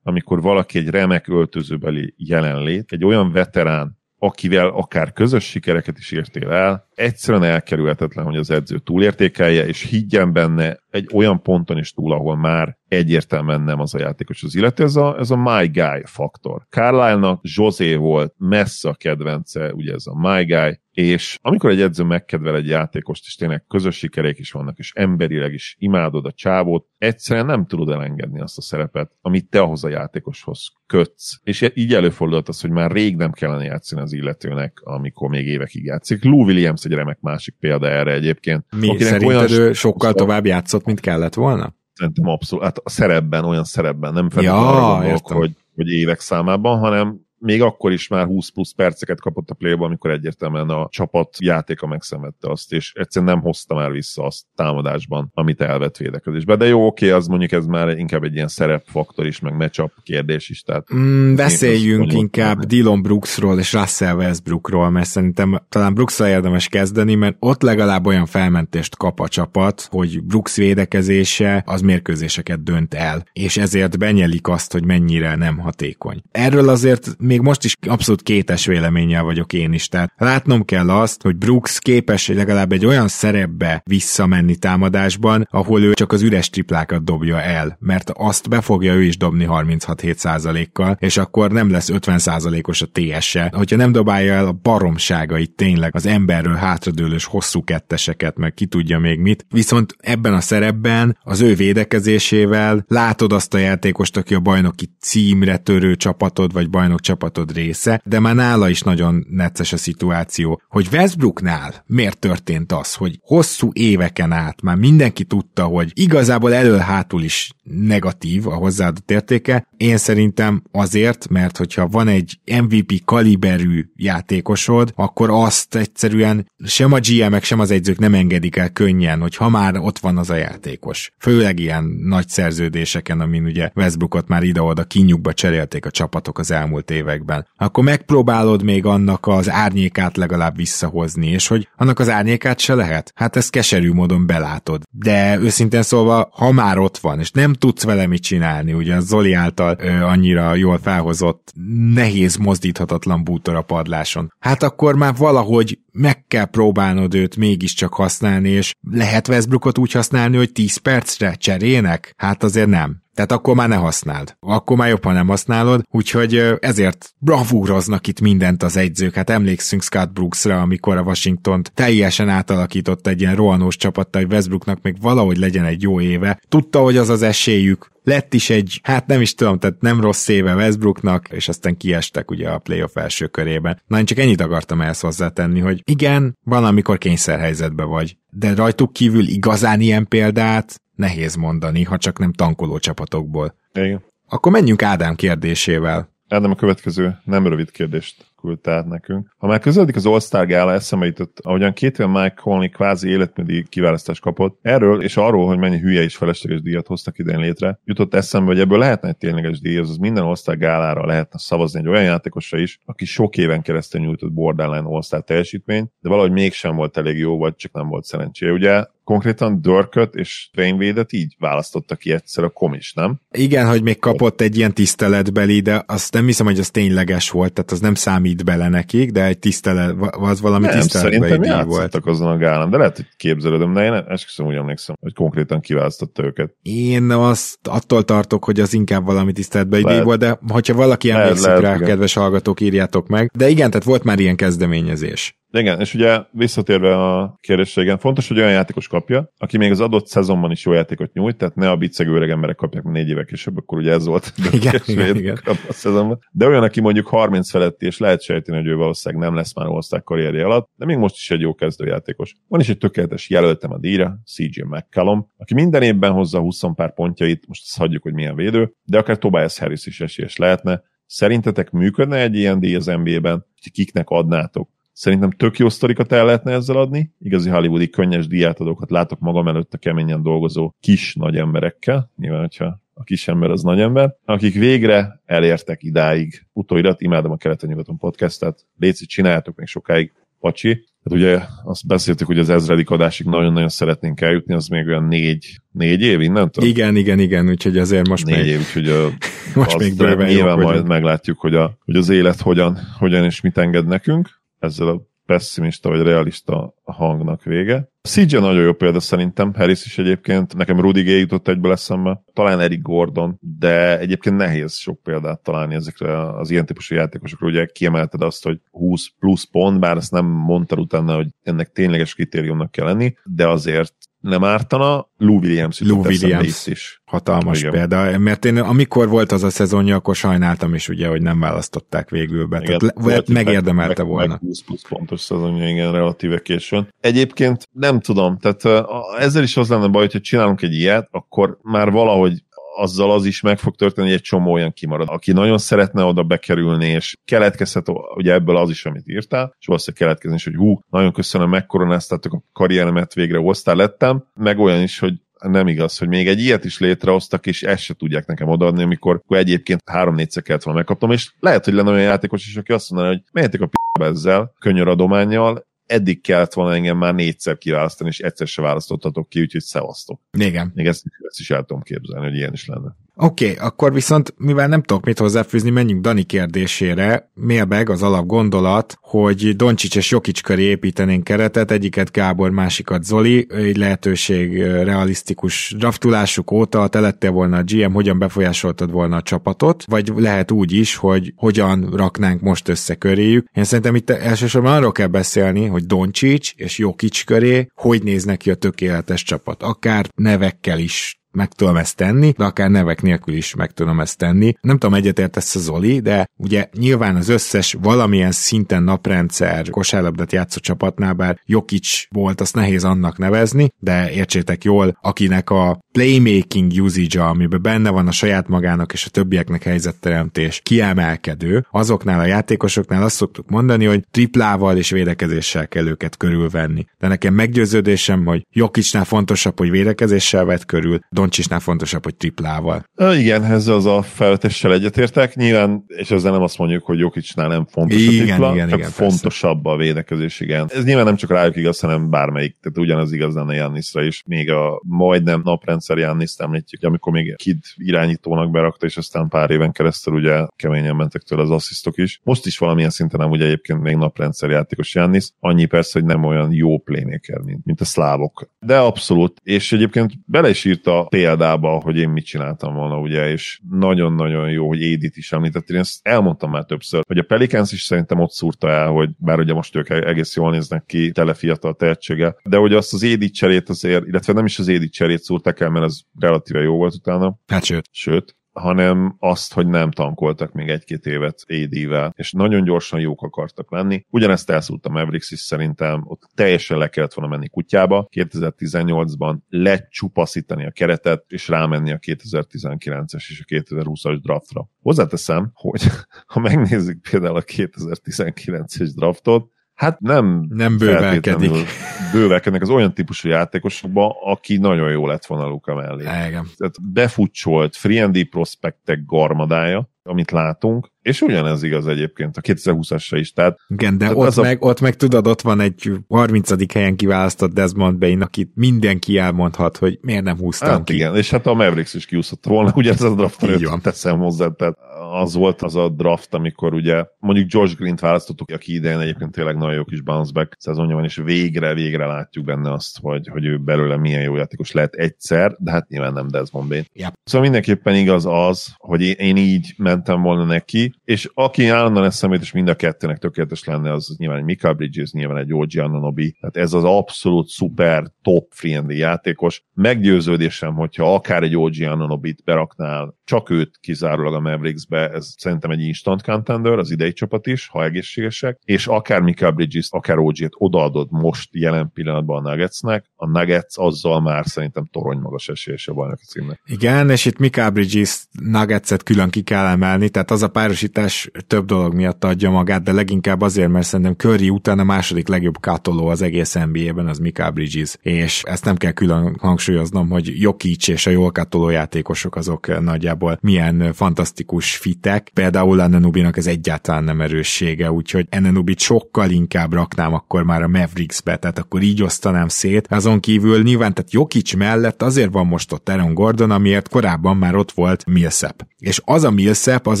amikor valaki egy remek öltözőbeli jelenlét, egy olyan veterán, akivel akár közös sikereket is értél el, egyszerűen elkerülhetetlen, hogy az edző túlértékelje, és higgyen benne egy olyan ponton is túl, ahol már egyértelműen nem az a játékos az illető, ez a, ez a my guy faktor. Carlyle-nak José volt messze a kedvence, ugye ez a my guy, és amikor egy edző megkedvel egy játékost, és tényleg közös sikerék is vannak, és emberileg is imádod a csávót, egyszerűen nem tudod elengedni azt a szerepet, amit te ahhoz a játékoshoz kötsz. És így előfordult az, hogy már rég nem kellene játszani az illetőnek, amikor még évekig játszik. Lou Williams egy remek másik példa erre egyébként. Mi szerinted olyan ő sokkal tovább játszott, mint kellett volna? Szerintem abszolút. Hát a szerepben, olyan szerepben, nem feltétlenül ja, hogy, hogy évek számában, hanem még akkor is már 20 plusz perceket kapott a play amikor egyértelműen a csapat játéka megszenvedte azt, és egyszerűen nem hozta már vissza azt támadásban, amit elvett védekezésbe. De jó, oké, az mondjuk ez már inkább egy ilyen szerepfaktor is, meg matchup kérdés is. Tehát mm, beszéljünk inkább nem. Dylan Brooksról és Russell Westbrookról, mert szerintem talán Brooksra érdemes kezdeni, mert ott legalább olyan felmentést kap a csapat, hogy Brooks védekezése az mérkőzéseket dönt el, és ezért benyelik azt, hogy mennyire nem hatékony. Erről azért még most is abszolút kétes véleménnyel vagyok én is. Tehát látnom kell azt, hogy Brooks képes legalább egy olyan szerepbe visszamenni támadásban, ahol ő csak az üres triplákat dobja el, mert azt be fogja ő is dobni 36-7 kal és akkor nem lesz 50% os a TS-se. Hogyha nem dobálja el a baromságait tényleg az emberről hátradőlős hosszú ketteseket, meg ki tudja még mit, viszont ebben a szerepben az ő védekezésével látod azt a játékost, aki a bajnoki címre törő csapatod, vagy bajnok csapatod része, de már nála is nagyon necces a szituáció. Hogy Westbrooknál miért történt az, hogy hosszú éveken át már mindenki tudta, hogy igazából elől-hátul is negatív a hozzáadott értéke, én szerintem azért, mert hogyha van egy MVP kaliberű játékosod, akkor azt egyszerűen sem a GM-ek, sem az egyzők nem engedik el könnyen, hogy ha már ott van az a játékos. Főleg ilyen nagy szerződéseken, amin ugye Westbrookot már ide-oda kinyugba cserélték a csapatok az elmúlt években. Akkor megpróbálod még annak az árnyékát legalább visszahozni, és hogy annak az árnyékát se lehet? Hát ezt keserű módon belátod. De őszintén szólva, ha már ott van, és nem tudsz vele mit csinálni, ugye Zoli által ö, annyira jól felhozott, nehéz mozdíthatatlan bútor a padláson. Hát akkor már valahogy meg kell próbálnod őt mégiscsak használni, és lehet Westbrookot úgy használni, hogy 10 percre cserének? Hát azért nem. Tehát akkor már ne használd. Akkor már jobban nem használod, úgyhogy ezért bravúroznak itt mindent az egyzők. Hát emlékszünk Scott Brooksra, amikor a Washington teljesen átalakított egy ilyen rohanós csapattal, hogy Westbrooknak még valahogy legyen egy jó éve. Tudta, hogy az az esélyük, lett is egy, hát nem is tudom, tehát nem rossz éve Westbrooknak, és aztán kiestek ugye a playoff első körében. Na, én csak ennyit akartam ehhez hozzátenni, hogy igen, van, amikor kényszerhelyzetbe vagy, de rajtuk kívül igazán ilyen példát nehéz mondani, ha csak nem tankoló csapatokból. Igen. Akkor menjünk Ádám kérdésével. Ádám a következő nem rövid kérdést küldte át nekünk. Ha már közeledik az All-Star gála, eszembe jutott, ahogyan két éve Mike Conley kvázi életműdi kiválasztást kapott. Erről és arról, hogy mennyi hülye és felesleges díjat hoztak idén létre, jutott eszembe, hogy ebből lehetne egy tényleges díj, az minden All-Star gálára lehetne szavazni egy olyan játékosra is, aki sok éven keresztül nyújtott borderline All-Star teljesítményt, de valahogy mégsem volt elég jó, vagy csak nem volt szerencséje. Ugye konkrétan Dörköt és Trainvédet így választotta ki egyszer a komis, nem? Igen, hogy még kapott egy ilyen tiszteletbeli, de azt nem hiszem, hogy az tényleges volt, tehát az nem számít bele nekik, de egy tisztelet, az valami nem, tiszteletbeli díj volt. azon a gálán, de lehet, hogy képzelődöm, de én esküszöm úgy emlékszem, hogy konkrétan kiválasztotta őket. Én azt attól tartok, hogy az inkább valami tiszteletbeli díj volt, de hogyha valaki emlékszik lehet, rá, lehet, kedves hallgatók, írjátok meg. De igen, tehát volt már ilyen kezdeményezés. Igen, és ugye visszatérve a kérdésre, igen, fontos, hogy olyan játékos kapja, aki még az adott szezonban is jó játékot nyújt, tehát ne a biccegő öreg emberek kapják négy évek később, akkor ugye ez volt igen, igen, igen. a szezonban. De olyan, aki mondjuk 30 feletti, és lehet sejteni, hogy ő valószínűleg nem lesz már osztály karrierje alatt, de még most is egy jó kezdőjátékos. Van is egy tökéletes jelöltem a díjra, CJ McCallum, aki minden évben hozza 20 pár pontjait, most azt hagyjuk, hogy milyen védő, de akár Tobias Harris is esélyes lehetne. Szerintetek működne egy ilyen díj az NBA-ben? Kiknek adnátok? Szerintem tök jó sztorikat el lehetne ezzel adni. Igazi hollywoodi könnyes diátadókat látok magam előtt a keményen dolgozó kis nagy emberekkel. Nyilván, hogyha a kis ember az nagy ember, akik végre elértek idáig. Utóirat, imádom a Keleten-nyugaton podcastet. Léci, csináljátok még sokáig, pacsi. Hát ugye azt beszéltük, hogy az ezredik adásig nagyon-nagyon szeretnénk eljutni, az még olyan négy, négy év innentől? Igen, igen, igen, úgyhogy azért most négy még... év, úgyhogy a, most még bőven nyilván majd meglátjuk, hogy, a, hogy az élet hogyan, hogyan és mit enged nekünk ezzel a pessimista vagy realista hangnak vége. CJ nagyon jó példa szerintem, Harris is egyébként, nekem Rudy Gay jutott egyből eszembe, talán Eric Gordon, de egyébként nehéz sok példát találni ezekre az ilyen típusú játékosokra, ugye kiemelted azt, hogy 20 plusz pont, bár ezt nem mondtad utána, hogy ennek tényleges kritériumnak kell lenni, de azért nem ártana. Lou Williams Lou Williams is. Hatalmas Igen. példa, mert én amikor volt az a szezonja, akkor sajnáltam is ugye, hogy nem választották végül be. Igen, Tehát le, megérdemelte meg, volna. Meg 20 plusz pontos szezonja, igen, relatíve későn. Egyébként nem tudom, tehát ezzel is az lenne baj, hogyha csinálunk egy ilyet, akkor már valahogy azzal az is meg fog történni, hogy egy csomó olyan kimarad, aki nagyon szeretne oda bekerülni, és keletkezhet ugye ebből az is, amit írtál, és valószínűleg keletkezni is, hogy hú, nagyon köszönöm, megkoronáztátok a karrieremet, végre osztál lettem, meg olyan is, hogy nem igaz, hogy még egy ilyet is létrehoztak, és ezt se tudják nekem odaadni, amikor egyébként három-négyszer kellett volna megkaptam, és lehet, hogy lenne olyan játékos is, aki azt mondaná, hogy menjetek a p***be ezzel, könnyű adományjal, eddig kellett volna engem már négyszer kiválasztani, és egyszer se választottatok ki, úgyhogy szevasztok. Igen. Még ezt, ezt is el tudom képzelni, hogy ilyen is lenne. Oké, okay, akkor viszont, mivel nem tudok mit hozzáfűzni, menjünk Dani kérdésére. Mélbeg az alap gondolat, hogy Doncsics és Jokic köré építenénk keretet, egyiket Gábor, másikat Zoli, egy lehetőség realisztikus draftulásuk óta te lettél volna a GM, hogyan befolyásoltad volna a csapatot, vagy lehet úgy is, hogy hogyan raknánk most össze köréjük. Én szerintem itt elsősorban arról kell beszélni, hogy Doncsics és Jokic köré hogy néz neki a tökéletes csapat. Akár nevekkel is meg tudom ezt tenni, de akár nevek nélkül is meg tudom ezt tenni. Nem tudom, egyetértesz a Zoli, de ugye nyilván az összes valamilyen szinten naprendszer kosárlabdát játszó csapatnál, bár Jokic volt, azt nehéz annak nevezni, de értsétek jól, akinek a playmaking usage amiben benne van a saját magának és a többieknek helyzetteremtés kiemelkedő, azoknál a játékosoknál azt szoktuk mondani, hogy triplával és védekezéssel kell őket körülvenni. De nekem meggyőződésem, hogy Jokicsnál fontosabb, hogy védekezéssel vett körül, Doncsisnál fontosabb, hogy triplával. Igen, ezzel az a felvetéssel egyetértek. Nyilván, és ezzel nem azt mondjuk, hogy Jokicsnál nem fontos igen, a tripla, igen, csak igen, fontosabb persze. a védekezés, igen. Ez nyilván nem csak rájuk igaz, hanem bármelyik. Tehát ugyanaz igaz lenne Jannisra is. Még a majdnem naprendszer Janniszt említjük, amikor még Kid irányítónak berakta, és aztán pár éven keresztül ugye keményen mentek tőle az asszisztok is. Most is valamilyen szinten nem ugye egyébként még naprendszer játékos Jannis, annyi persze, hogy nem olyan jó playmaker, mint, mint a szlávok. De abszolút, és egyébként bele is írta példába, hogy én mit csináltam volna, ugye, és nagyon-nagyon jó, hogy Édit is említett. Én ezt elmondtam már többször, hogy a Pelicans is szerintem ott szúrta el, hogy bár ugye most ők egész jól néznek ki, tele fiatal tehetsége, de hogy azt az Édit cserét azért, illetve nem is az Édit cserét szúrták el, mert az relatíve jó volt utána. Hát sőt. Sőt, hanem azt, hogy nem tankoltak még egy-két évet AD-vel, és nagyon gyorsan jók akartak lenni. Ugyanezt elszúrt a Mavericks is szerintem, ott teljesen le kellett volna menni kutyába, 2018-ban lecsupaszítani a keretet, és rámenni a 2019-es és a 2020-as draftra. Hozzáteszem, hogy ha megnézzük például a 2019-es draftot, Hát nem, nem bővelkedik. Bővelkednek az olyan típusú játékosokba, aki nagyon jó lett volna Luka mellé. Igen. Tehát befutcsolt, free prospektek garmadája, amit látunk, és ugyanez igaz egyébként a 2020-asra is. Tehát, Igen, de ott, meg, a... ott meg tudod, ott van egy 30. helyen kiválasztott Desmond Bain, akit mindenki elmondhat, hogy miért nem húztam hát ki. Igen, és hát a Mavericks is kiúszott volna, ugye ez a draft teszem hozzá, tehát az volt az a draft, amikor ugye mondjuk George Green-t választottuk, aki idején egyébként tényleg nagyon jó kis bounce back szezonja van, és végre, végre látjuk benne azt, hogy, hogy ő belőle milyen jó játékos lehet egyszer, de hát nyilván nem Desmond Bain. Yep. Szóval mindenképpen igaz az, hogy én így mentem volna neki, és aki állandóan eszemét, és mind a kettőnek tökéletes lenne, az nyilván egy Mika Bridges, nyilván egy OG Ananobi, tehát ez az abszolút szuper top friendly játékos. Meggyőződésem, hogyha akár egy OG Ananobit beraknál, csak őt kizárólag a Mavericksbe, ez szerintem egy instant contender, az idei csapat is, ha egészségesek, és akár Mika Bridges, akár OG-t odaadod most jelen pillanatban a Nuggetsnek, a Nuggets azzal már szerintem torony magas esélyes a bajnoki címnek. Igen, és itt Mika Bridges Nuggetset külön ki kell emelni, tehát az a párosítás több dolog miatt adja magát, de leginkább azért, mert szerintem Curry után a második legjobb kátoló az egész NBA-ben az Mika Bridges, és ezt nem kell külön hangsúlyoznom, hogy Jokic és a jól kátoló játékosok azok nagyjából milyen fantasztikus fitek, például Ananubinak ez egyáltalán nem erőssége, úgyhogy Ananubit sokkal inkább raknám akkor már a Mavericksbe, tehát akkor így osztanám szét. Azon kívül nyilván, tehát Jokic mellett azért van most ott Aaron Gordon, amiért korábban már ott volt Millsap. És az a Millsap, az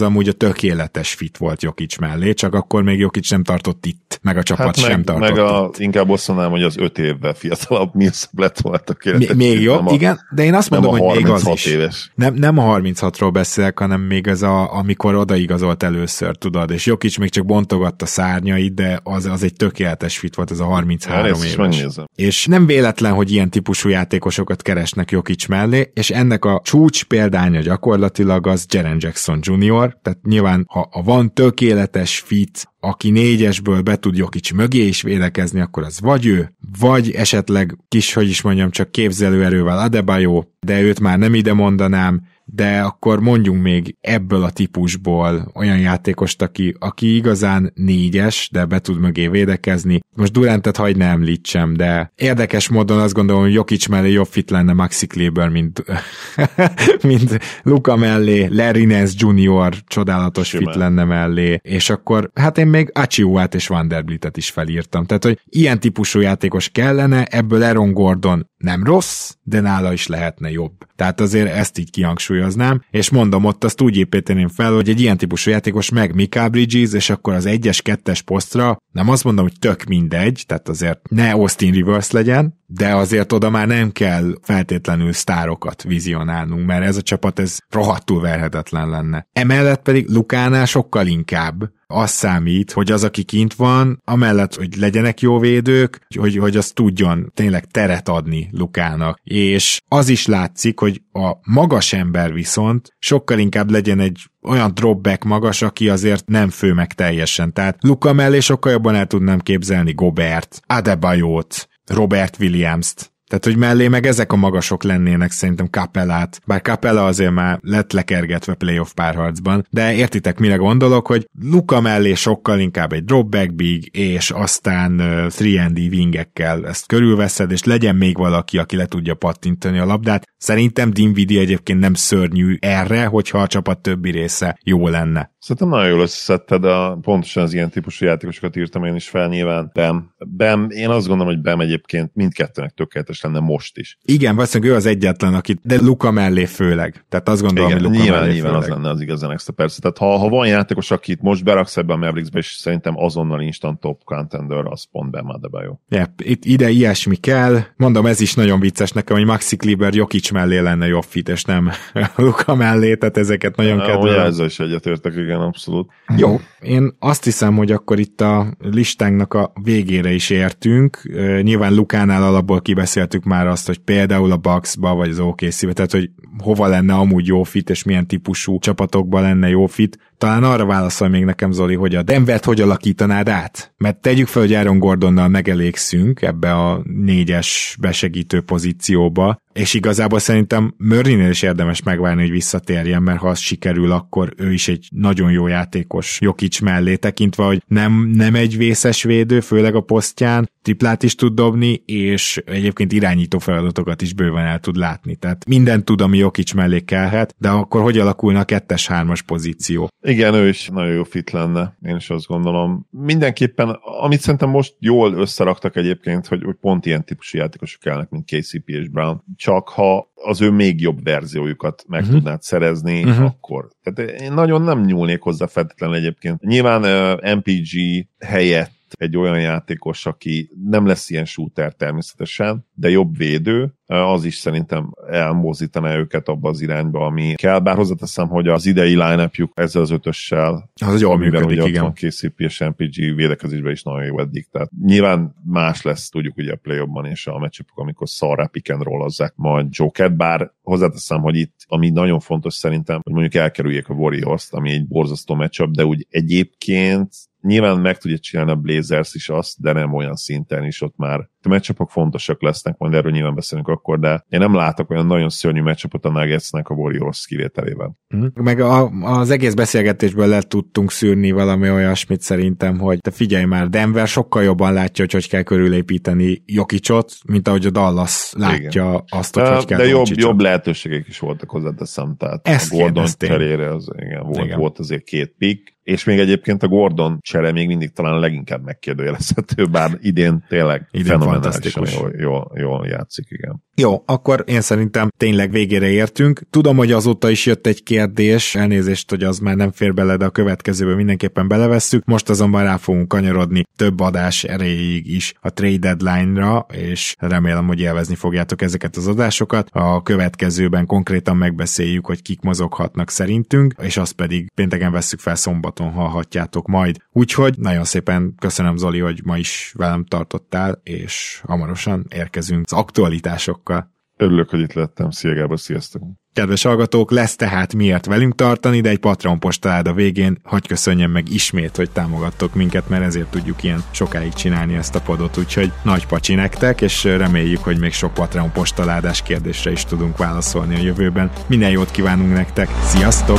amúgy a tökéletes fit volt Jokic mellé, csak akkor még Jokic nem tartott itt, meg a csapat hát meg, sem tartott meg a, itt. inkább azt mondanám, hogy az öt évvel fiatalabb Millsap lett volna tökéletes. Még jobb, igen, de én azt mondom, hogy még az is. Éves. Nem, nem a 36-ról beszélek, hanem még ez a, amikor odaigazolt először, tudod, és Jokic még csak bontogatta szárnyait, de az, az egy tökéletes fit volt, ez a 33 ja, éves. És nem véletlen, hogy ilyen típusú játékosokat keresnek Jokic mellé, és ennek a csúcs példánya gyakorlatilag az Jaren Jackson Jr., tehát nyilván, ha, ha van tökéletes fit, aki négyesből be tud Jokic mögé is védekezni, akkor az vagy ő, vagy esetleg kis, hogy is mondjam, csak képzelőerővel Adebayo, de őt már nem ide mondanám, de akkor mondjunk még ebből a típusból olyan játékost, aki, aki igazán négyes, de be tud mögé védekezni. Most Durantet hagyd ne említsem, de érdekes módon azt gondolom, hogy Jokic mellé jobb fit lenne Maxi Kleber, mint, mint Luka mellé, Larry Nance Jr. csodálatos Simán. fit lenne mellé, és akkor hát én még Achiuát és Vanderbiltet is felírtam. Tehát, hogy ilyen típusú játékos kellene, ebből Aaron Gordon nem rossz, de nála is lehetne jobb. Tehát azért ezt így kihangsúlyoznám, és mondom, ott azt úgy építeném fel, hogy egy ilyen típusú játékos meg Mika Bridges, és akkor az egyes, kettes posztra, nem azt mondom, hogy tök mindegy, tehát azért ne Austin Rivers legyen, de azért oda már nem kell feltétlenül sztárokat vizionálnunk, mert ez a csapat ez rohadtul verhetetlen lenne. Emellett pedig Lukánál sokkal inkább az számít, hogy az, aki kint van, amellett, hogy legyenek jó védők, hogy, hogy az tudjon tényleg teret adni Lukának. És az is látszik, hogy a magas ember viszont sokkal inkább legyen egy olyan dropback magas, aki azért nem fő meg teljesen. Tehát Luka mellé sokkal jobban el tudnám képzelni Gobert, Adebayot, Robert Williams-t, tehát, hogy mellé meg ezek a magasok lennének szerintem Capellát, bár Capella azért már lett lekergetve playoff párharcban, de értitek, mire gondolok, hogy Luka mellé sokkal inkább egy dropback big, és aztán uh, 3D wingekkel ezt körülveszed, és legyen még valaki, aki le tudja pattintani a labdát. Szerintem Dinvidi egyébként nem szörnyű erre, hogyha a csapat többi része jó lenne. Szerintem nagyon jól összeszedted, a, pontosan az ilyen típusú játékosokat írtam én is fel, nyilván Bem. Bem, én azt gondolom, hogy Bem egyébként mindkettőnek tökéletes lenne most is. Igen, valószínűleg ő az egyetlen, aki, de Luka mellé főleg. Tehát azt gondolom, Igen, hogy Luka nyilván, mellé nyilván főleg. az lenne az igazán extra persze. Tehát ha, ha van játékos, akit most beraksz ebbe a Mavericksbe, és szerintem azonnal instant top contender, az pont Bem Adebayo. Yep, itt ide ilyesmi kell. Mondom, ez is nagyon vicces nekem, hogy Maxi Kleber Jokic mellé lenne jobb fit, és nem Luka mellé, tehát ezeket nagyon kedvelem. ezzel is egyetértek, igen, abszolút. Jó, én azt hiszem, hogy akkor itt a listánknak a végére is értünk. Nyilván Lukánál alapból kibeszéltük már azt, hogy például a Bucksba vagy az OKC-be, tehát hogy hova lenne amúgy jó fit, és milyen típusú csapatokban lenne jó fit. Talán arra válaszol még nekem, Zoli, hogy a Denvert hogy alakítanád át? Mert tegyük fel, hogy Aaron Gordonnal megelégszünk ebbe a négyes besegítő pozícióba, és igazából szerintem Murraynél is érdemes megvárni, hogy visszatérjen, mert ha az sikerül, akkor ő is egy nagyon jó játékos Jokic mellé tekintve, hogy nem, nem egy vészes védő, főleg a posztján, triplát is tud dobni, és egyébként irányító feladatokat is bőven el tud látni. Tehát minden tud, ami Jokic mellé kellhet, de akkor hogy alakulna a kettes-hármas pozíció? Igen, ő is nagyon jó fit lenne, én is azt gondolom. Mindenképpen, amit szerintem most jól összeraktak egyébként, hogy, hogy pont ilyen típusú játékosok kellnek, mint KCP és Brown, csak ha az ő még jobb verziójukat meg uh-huh. tudnád szerezni, uh-huh. akkor. Tehát én nagyon nem nyúlnék hozzá feltétlenül egyébként. Nyilván uh, MPG helyett egy olyan játékos, aki nem lesz ilyen shooter természetesen, de jobb védő, az is szerintem elmozdítaná őket abba az irányba, ami kell. Bár hozzáteszem, hogy az idei line ezzel az ötössel, Az jól működik, ugye igen. van KCP és MPG védekezésben is nagyon jó eddig. Tehát nyilván más lesz, tudjuk ugye a play és a meccsapok, amikor szarrá pick and rollozzák majd Joker, bár hozzáteszem, hogy itt, ami nagyon fontos szerintem, hogy mondjuk elkerüljék a Warriors-t, ami egy borzasztó matchup, de úgy egyébként nyilván meg tudja csinálni a Blazers is azt, de nem olyan szinten is ott már. A meccsapok fontosak lesznek, majd erről nyilván beszélünk akkor, de én nem látok olyan nagyon szörnyű meccsapot a Nuggetsnek a Warriors kivételével. Mhm. Meg a, az egész beszélgetésből le tudtunk szűrni valami olyasmit szerintem, hogy te figyelj már, Denver sokkal jobban látja, hogy hogy kell körülépíteni Jokicot, mint ahogy a Dallas látja Igen. azt, hogy hogy kell De jobb, jobb lehetőségek is voltak hozzáteszem, tehát Ezt a Gordon cserére az, igen, volt, igen. volt azért két pick, és még egyébként a Gordon csere még mindig talán leginkább megkérdőjelezhető, bár idén tényleg Idén fenomenálisan jól, jól, jól játszik, igen. Jó, akkor én szerintem tényleg végére értünk. Tudom, hogy azóta is jött egy kérdés, elnézést, hogy az már nem fér bele, de a következőben mindenképpen belevesszük. Most azonban rá fogunk kanyarodni több adás erejéig is a trade deadline-ra, és remélem, hogy élvezni fogjátok ezeket az adásokat. A következőben konkrétan megbeszéljük, hogy kik mozoghatnak szerintünk, és azt pedig pénteken vesszük fel szombaton hallhatjátok majd. Úgyhogy nagyon szépen köszönöm Zoli, hogy ma is velem tartottál, és hamarosan érkezünk az aktualitásokkal. Örülök, hogy itt lettem. Szia Gábor, sziasztok! Kedves hallgatók, lesz tehát miért velünk tartani, de egy Patreon postalád a végén, hogy köszönjem meg ismét, hogy támogattok minket, mert ezért tudjuk ilyen sokáig csinálni ezt a podot, úgyhogy nagy pacsi nektek, és reméljük, hogy még sok Patreon postaládás kérdésre is tudunk válaszolni a jövőben. Minden jót kívánunk nektek, sziasztok!